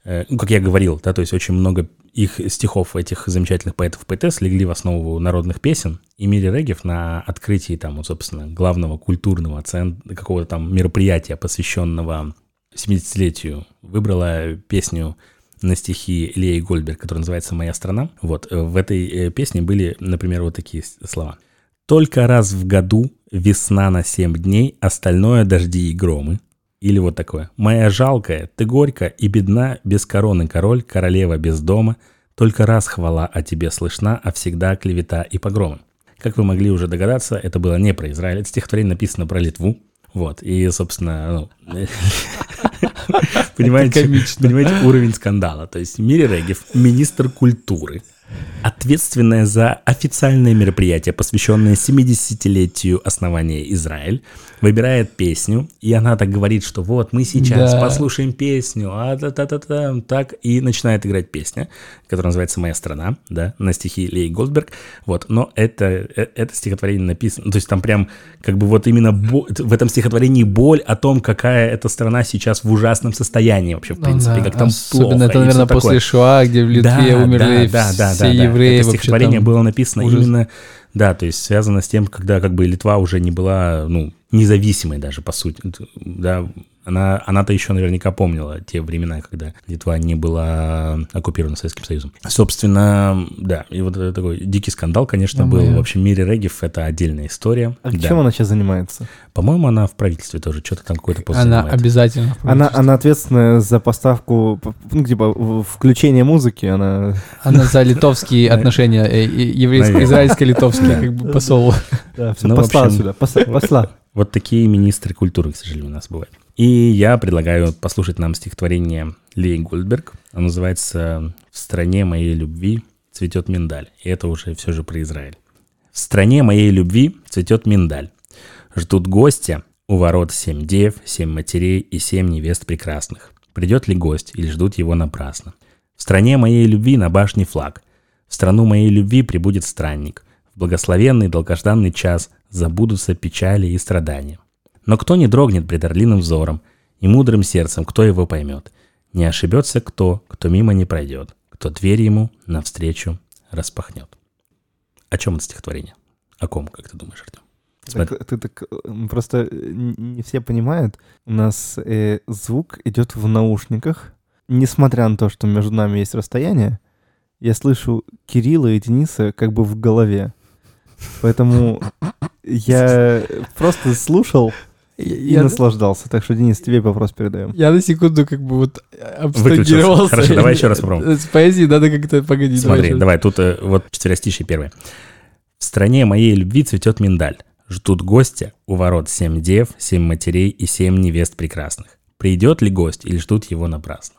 ну, как я говорил, да, то есть очень много их стихов этих замечательных поэтов поэтесс легли в основу народных песен, и Мири Регев на открытии там, вот, собственно, главного культурного центра, какого-то там мероприятия, посвященного 70-летию, выбрала песню на стихи Леи Гольберг, которая называется «Моя страна». Вот, э, в этой э, песне были, например, вот такие слова. «Только раз в году весна на семь дней, остальное дожди и громы». Или вот такое. «Моя жалкая, ты горько и бедна, без короны король, королева без дома, только раз хвала о тебе слышна, а всегда клевета и погромы». Как вы могли уже догадаться, это было не про Израиль, это стихотворение написано про Литву. Вот, и, собственно, ну, [LAUGHS] понимаете, понимаете уровень скандала. То есть Мири Регев, министр культуры, ответственная за официальное мероприятие, посвященное 70-летию основания Израиль, выбирает песню, и она так говорит, что вот мы сейчас Да. послушаем песню, а та та та та так, и начинает играть песня, которая называется «Моя страна», да, на стихи Лей Голдберг, вот, но это, э- это стихотворение написано, то есть там прям как бы вот именно бо- в этом стихотворении боль о том, какая эта страна сейчас в ужасном состоянии вообще, в Ну принципе, да, как там Особенно плохо это, наверное, всё такое. после Шоа, где в Литве умерли все евреи. Это стихотворение было написано ужас. именно, да, то есть связано с тем, когда как бы Литва уже не была, ну, независимой даже, по сути, да, она, она-то еще наверняка помнила те времена, когда Литва не была оккупирована Советским Союзом. Собственно, да, и вот это такой дикий скандал, конечно, Ну, был. моя. В общем, Мире Регев — это отдельная история. А Да. чем она сейчас занимается? По-моему, она в правительстве тоже что-то там какой-то пост Она занимает. обязательно. Она, она ответственная за поставку, ну, типа, включение музыки, она... Она за литовские [LAUGHS] отношения, э, и- еврейско- Наверное. израильско-литовские, как бы посол. Да, Ну, посла сюда, [LAUGHS] посла. Вот такие министры культуры, к сожалению, у нас бывают. И я предлагаю послушать нам стихотворение Леи Гольдберг. Оно называется «В стране моей любви цветет миндаль». И это уже все же про Израиль. «В стране моей любви цветет миндаль. Ждут гостя у ворот семь дев, семь матерей и семь невест прекрасных. Придет ли гость или ждут его напрасно? В стране моей любви на башне флаг. В страну моей любви прибудет странник. В благословенный долгожданный час забудутся печали и страдания. Но кто не дрогнет пред орлиным взором и мудрым сердцем, кто его поймет? Не ошибется кто, кто мимо не пройдет, кто дверь ему навстречу распахнет. О чем это стихотворение? О ком, как ты думаешь, Артем? Смотри. Так, ты так, просто э, не все понимают, у нас э, звук идет в наушниках, несмотря на то, что между нами есть расстояние, я слышу Кирилла и Дениса как бы в голове. Поэтому я просто слушал и Я, наслаждался. Так что, Денис, тебе вопрос передаем. я на секунду как бы вот Выключился. абстрагировался. Хорошо, давай еще раз попробуем. С поэзией надо как-то погодить. Смотри, давай, тут э, вот четверостишие первое. В стране моей любви цветет миндаль. Ждут гостя у ворот семь дев, семь матерей и семь невест прекрасных. Придет ли гость или ждут его напрасно?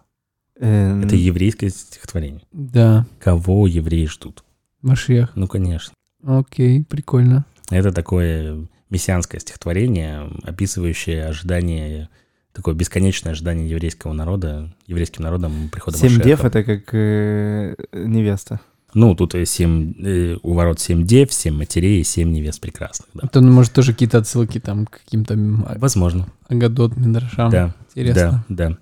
Э, Это еврейское стихотворение. Да, Кого евреи ждут? Машиях. Ну, конечно. Окей, прикольно. Это такое мессианское стихотворение, описывающее ожидание, такое бесконечное ожидание еврейского народа, еврейским народом прихода Семь Машеха. дев — это как э, невеста. Ну, тут э, семь, э, у ворот семь дев, семь матерей и семь невест прекрасных. Да. Это, ну, может, тоже какие-то отсылки там к каким-то Возможно, Агадот, Мидрашам. да. Интересно. Да, да.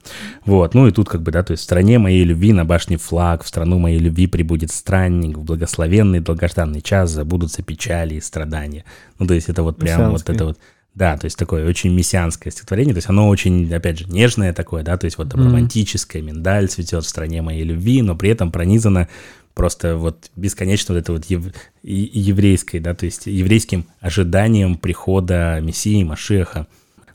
Вот, ну и тут как бы, да, то есть в стране моей любви на башне флаг, в страну моей любви прибудет странник, в благословенный долгожданный час забудутся печали и страдания. Ну, то есть это вот прям вот это вот, да, то есть такое очень мессианское стихотворение, то есть оно очень, опять же, нежное такое, да, то есть вот там Мгм. романтическое, миндаль цветет в стране моей любви, но при этом пронизано просто вот бесконечно вот это вот ев- еврейской, да, то есть еврейским ожиданием прихода Мессии, Машеха.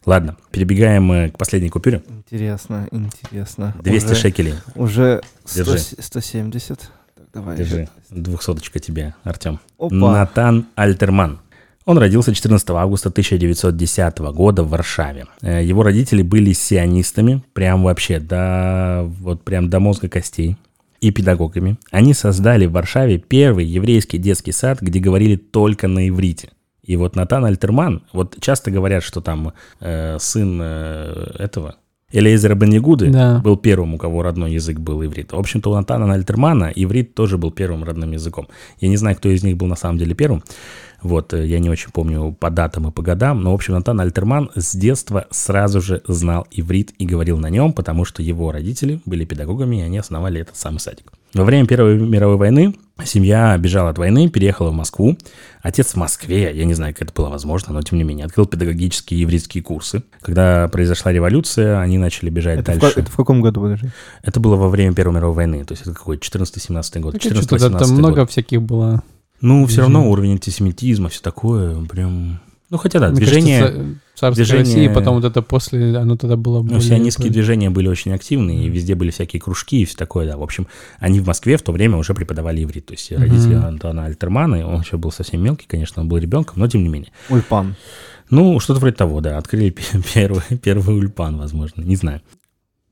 Ладно, перебегаем мы к последней купюре. Интересно, интересно. 200 Уже- шекелей. Уже 100 Держи. 170. Так, давай. Держи. Двухсоточка тебе, Артем. Опа. Натан Альтерман. Он родился 14 августа 1910 года в Варшаве. Э, Его родители были сионистами, прям вообще до, вот прям до мозга костей, и педагогами. Они создали в Варшаве первый еврейский детский сад, где говорили только на иврите. И вот Натан Альтерман, вот часто говорят, что там э, сын э, этого Элейзера Бенегуды Да. был первым, у кого родной язык был иврит. В общем-то, у Натана Альтермана иврит тоже был первым родным языком. Я не знаю, кто из них был на самом деле первым. Вот, э, я не очень помню по датам и по годам, но, в общем, Натан Альтерман с детства сразу же знал иврит и говорил на нем, потому что его родители были педагогами, и они основали этот самый садик. Во время Первой мировой войны семья бежала от войны, переехала в Москву. Отец в Москве, я не знаю, как это было возможно, но тем не менее, открыл педагогические еврейские курсы. Когда произошла революция, они начали бежать Это, в, дальше. ка- это в каком году, подожди? Это было во время Первой мировой войны, то есть это какой 14-17 год. Так что там 14-18 много год. всяких было. Ну, все равно уровень антисемитизма, все такое, прям... Ну, хотя да, Мне движение... кажется, царской движение- России, потом вот это после, оно тогда было Ну, более- сионистские движения были очень активны, и везде были всякие кружки и все такое, да. В общем, они в Москве в то время уже преподавали иврит. То есть Мгм. родители Антона Альтермана, и он еще был совсем мелкий, конечно, он был ребенком, но тем не менее. Ульпан. Ну, что-то вроде того, да. Открыли пе- [LAUGHS] первый, первый ульпан, возможно, не знаю.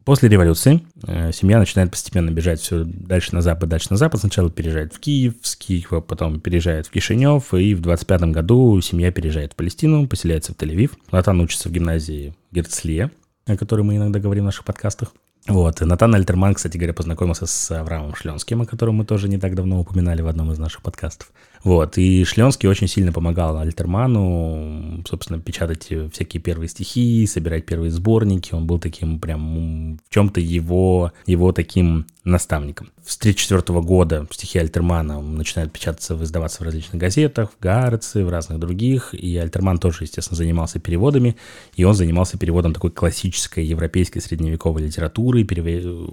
После революции э, семья начинает постепенно бежать все дальше на запад, дальше на запад. Сначала переезжает в Киев, с Киева потом переезжает в Кишинев, и в 25 году семья переезжает в Палестину, поселяется в Тель-Авив. Натан учится в гимназии Герцлия, о которой мы иногда говорим в наших подкастах. Вот, Натан Альтерман, кстати говоря, познакомился с Авраамом Шленским, о котором мы тоже не так давно упоминали в одном из наших подкастов. Вот, и Шленский очень сильно помогал Альтерману, собственно, печатать всякие первые стихи, собирать первые сборники. Он был таким прям в чем-то его, его таким наставником. С 1934 года стихи Альтермана начинают печататься, издаваться в различных газетах, в Гарце, в разных других. И Альтерман тоже, естественно, занимался переводами. И он занимался переводом такой классической европейской средневековой литературы переве-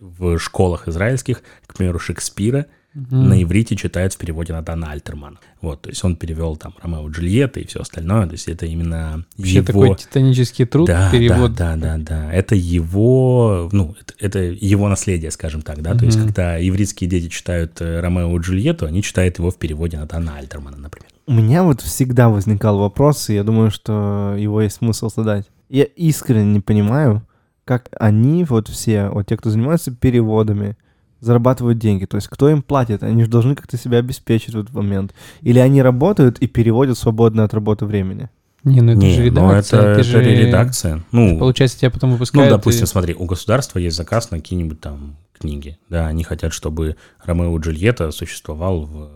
в школах израильских, к примеру, Шекспира Мгм. на иврите читают в переводе Натана Альтермана. Вот, то есть он перевел там Ромео и Джульетта и все остальное. То есть это именно Вообще его... такой титанический труд, да, перевод. Да, да, да, да. Это его, ну, это, это его наследие, скажем так, да. То есть, когда ивритские дети читают э, Ромео и Джульетту, они читают его в переводе Натана Альтермана, например. У меня вот всегда возникал вопрос, и я думаю, что его есть смысл задать. Я искренне не понимаю, как они, вот все, вот те, кто занимаются переводами, зарабатывают деньги. То есть кто им платит? Они же должны как-то себя обеспечить в этот момент. Или они работают и переводят свободное от работы времени. Не, ну это Не, же ну редакция. это, ты это же- редакция. Ну, Получается, тебя потом Ну, выпускают. допустим, и- смотри, у государства есть заказ на какие-нибудь там книги. Да, они хотят, чтобы Ромео и Джульетта существовал в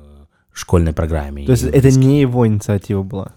школьной программе. То есть это не его инициатива была.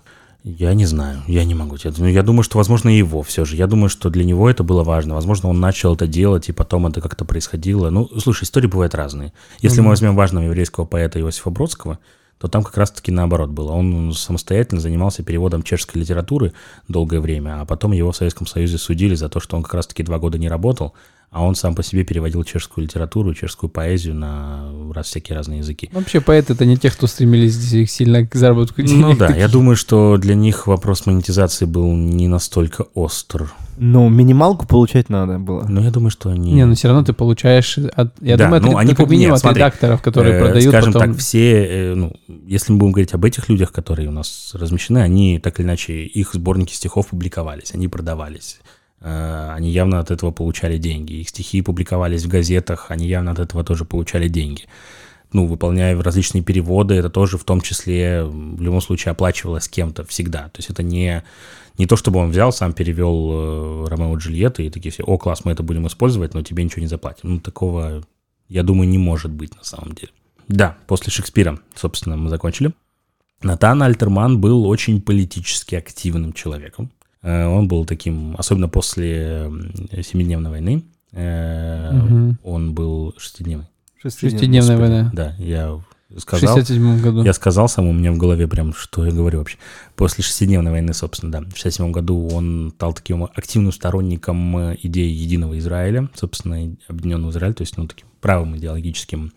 Я не знаю, я не могу тебе. Ну, я думаю, что, возможно, его все же. Я думаю, что для него это было важно. Возможно, он начал это делать, и потом это как-то происходило. Ну, слушай, истории бывают разные. Если мы Мгм. возьмем важного еврейского поэта Иосифа Бродского, то там как раз-таки наоборот было. Он самостоятельно занимался переводом чешской литературы долгое время, а потом его в Советском Союзе судили за то, что он как раз-таки два года не работал, а он сам по себе переводил чешскую литературу, чешскую поэзию на раз всякие разные языки. Вообще поэты это не те, кто стремились сильно к заработку денег. Ну да, я [LAUGHS] думаю, что для них вопрос монетизации был не настолько остр. Но минималку получать надо было. Но я думаю, что они... Не, ну все равно ты получаешь... от- Я Да, думаю, это ну, они как минимум нет, от смотри, редакторов, которые э, продают Скажем потом... так, все, э, ну, если мы будем говорить об этих людях, которые у нас размещены, они так или иначе, их сборники стихов публиковались, они продавались. Э, Они явно от этого получали деньги. Их стихи публиковались в газетах, они явно от этого тоже получали деньги. Ну, выполняя различные переводы, это тоже в том числе в любом случае оплачивалось кем-то всегда. То есть это не, не то, чтобы он взял, сам перевел э, Ромео и Джульетту и такие все, о, класс, мы это будем использовать, но тебе ничего не заплатим. Ну, такого, я думаю, не может быть на самом деле. Да, после Шекспира, собственно, мы закончили. Натан Альтерман был очень политически активным человеком. Э, Он был таким, особенно после Семидневной войны, Мгм. он был шестидневный. Шестидневная война. Да, я В сказал. 67 году. Я сказал сам, у меня в голове прям, что я говорю вообще. После шестидневной войны, собственно, да, в 67 году он стал таким активным сторонником э, идеи единого Израиля, собственно, объединенного Израиля, то есть, ну, таким правым идеологическим,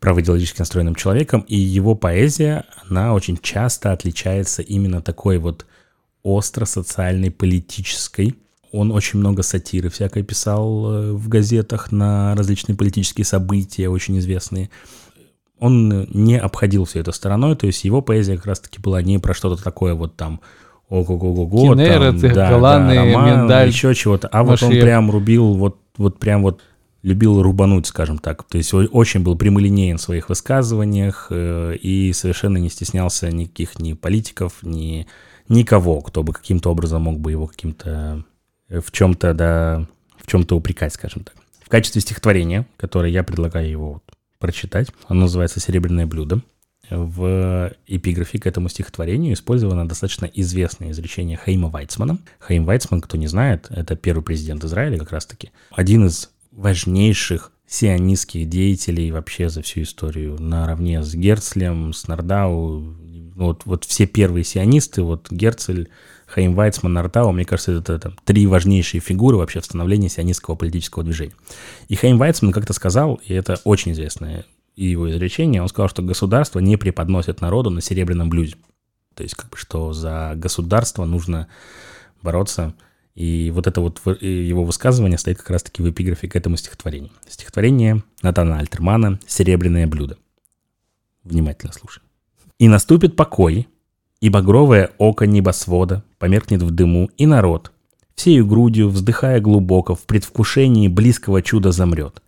правоидеологически настроенным человеком, и его поэзия, она очень часто отличается именно такой вот остро-социальной, политической. Он очень много сатиры всякой писал э, в газетах на различные политические события, очень известные. Он не обходил все это стороной, то есть его поэзия как раз-таки была не про что-то такое вот там ого-го-го-го, там, Галаны, Миндаль, еще чего-то, а вот он прям рубил, вот, вот прям вот любил рубануть, скажем так, то есть очень был прямолинеен в своих высказываниях э, и совершенно не стеснялся никаких ни политиков, ни никого, кто бы каким-то образом мог бы его каким-то э, в чем-то, да, в чем-то упрекать, скажем так. В качестве стихотворения, которое я предлагаю его прочитать. Оно называется «Серебряное блюдо». в эпиграфе к этому стихотворению использовано достаточно известное изречение Хейма Вайцмана. Хейм Вайцман, кто не знает, это первый президент Израиля как раз-таки. Один из важнейших сионистских деятелей вообще за всю историю, наравне с Герцлем, с Нардау. Вот, вот все первые сионисты, вот Герцель, Хаим Вайцман, Нартау, мне кажется, это, это три важнейшие фигуры вообще в становлении сионистского политического движения. И Хаим Вайцман как-то сказал, и это очень известное его изречение, он сказал, что государство не преподносит народу на серебряном блюде. То есть, как бы, что за государство нужно бороться. И вот это вот его высказывание стоит как раз-таки в эпиграфе к этому стихотворению. Стихотворение Натана Альтермана «Серебряное блюдо». Внимательно слушай. «И наступит покой, и багровое око небосвода померкнет в дыму, и народ, всею грудью, вздыхая глубоко, в предвкушении близкого чуда замрет.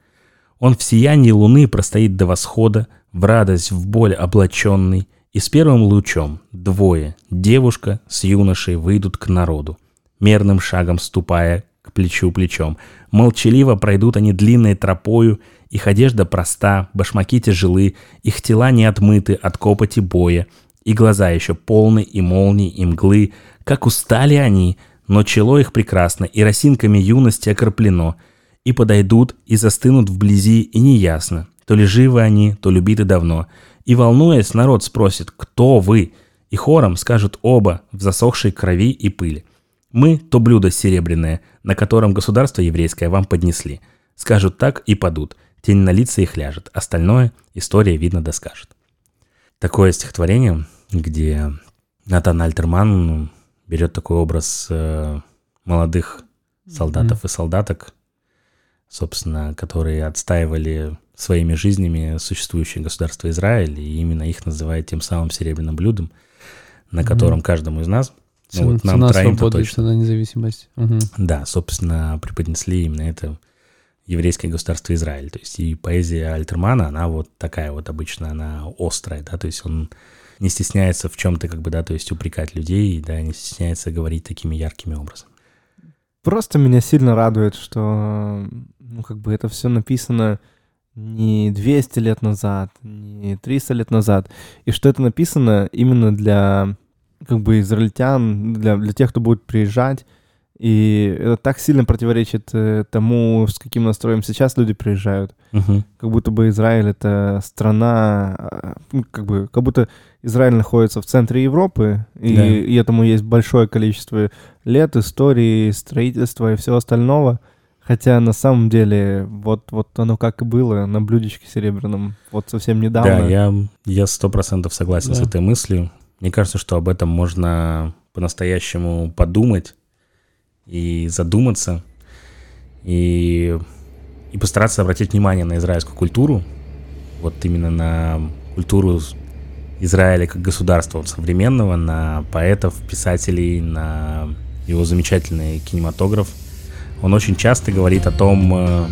Он в сиянии луны простоит до восхода, в радость, в боль облаченный, и с первым лучом двое, девушка с юношей, выйдут к народу, мерным шагом ступая к плечу плечом. Молчаливо пройдут они длинной тропою, их одежда проста, башмаки тяжелы, их тела не отмыты от копоти боя, и глаза еще полны и молний, и мглы. Как устали они, но чело их прекрасно, и росинками юности окроплено — и подойдут, и застынут вблизи, и неясно, то ли живы они, то любиты давно. И, волнуясь, народ спросит, кто вы? И хором скажут оба в засохшей крови и пыли. Мы – то блюдо серебряное, на котором государство еврейское вам поднесли. Скажут так и падут, тень на лица их ляжет, остальное история, видно, доскажет. Такое стихотворение, где Натан Альтерман ну, берет такой образ э, молодых солдатов mm-hmm. и солдаток, собственно, которые отстаивали своими жизнями существующее государство Израиль, и именно их называют тем самым серебряным блюдом, на котором mm-hmm. каждому из нас, ну, вот нам троим свободы, точно, цена независимости. Угу. Да, собственно, преподнесли именно это еврейское государство Израиль. То есть и поэзия Альтермана, она вот такая вот обычно, она острая, да, то есть он не стесняется в чем-то, как бы, да, то есть упрекать людей, да, не стесняется говорить такими яркими образами. Просто меня сильно радует, что ну, как бы это все написано не 200 лет назад, не 300 лет назад, и что это написано именно для как бы израильтян, для, для тех, кто будет приезжать, и это так сильно противоречит э, тому, с каким настроем сейчас люди приезжают. Uh-huh. Как будто бы Израиль это страна, ну, как бы, как будто Израиль находится в центре Европы, и, да. и этому есть большое количество лет, истории, строительства и всего остального. Хотя на самом деле вот, вот оно как и было на блюдечке серебряном вот совсем недавно. Да, я, я сто процентов согласен да. с этой мыслью. Мне кажется, что об этом можно по-настоящему подумать и задуматься, и, и постараться обратить внимание на израильскую культуру, вот именно на культуру Израиля как государства вот, современного, на поэтов, писателей, на его замечательный кинематограф. Он очень часто говорит о том, э,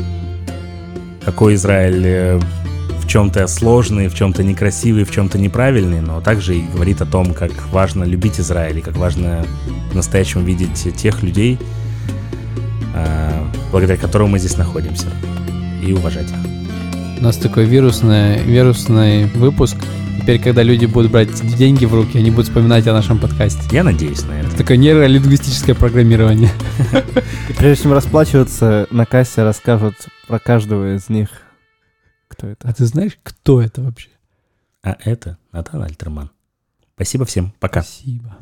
какой Израиль э, в чем-то сложный, в чем-то некрасивый, в чем-то неправильный, но также и говорит о том, как важно любить Израиль, и как важно по-настоящему видеть тех людей, э, благодаря которым мы здесь находимся, и уважать их. У нас такой вирусный, вирусный выпуск. Теперь, когда люди будут брать деньги в руки, они будут вспоминать о нашем подкасте. Я надеюсь на это. Это такое нейролингвистическое программирование. [LAUGHS] Прежде чем расплачиваться, на кассе расскажут про каждого из них кто это? А ты знаешь, кто это вообще? А это Натан Альтерман. Спасибо всем. Пока. Спасибо.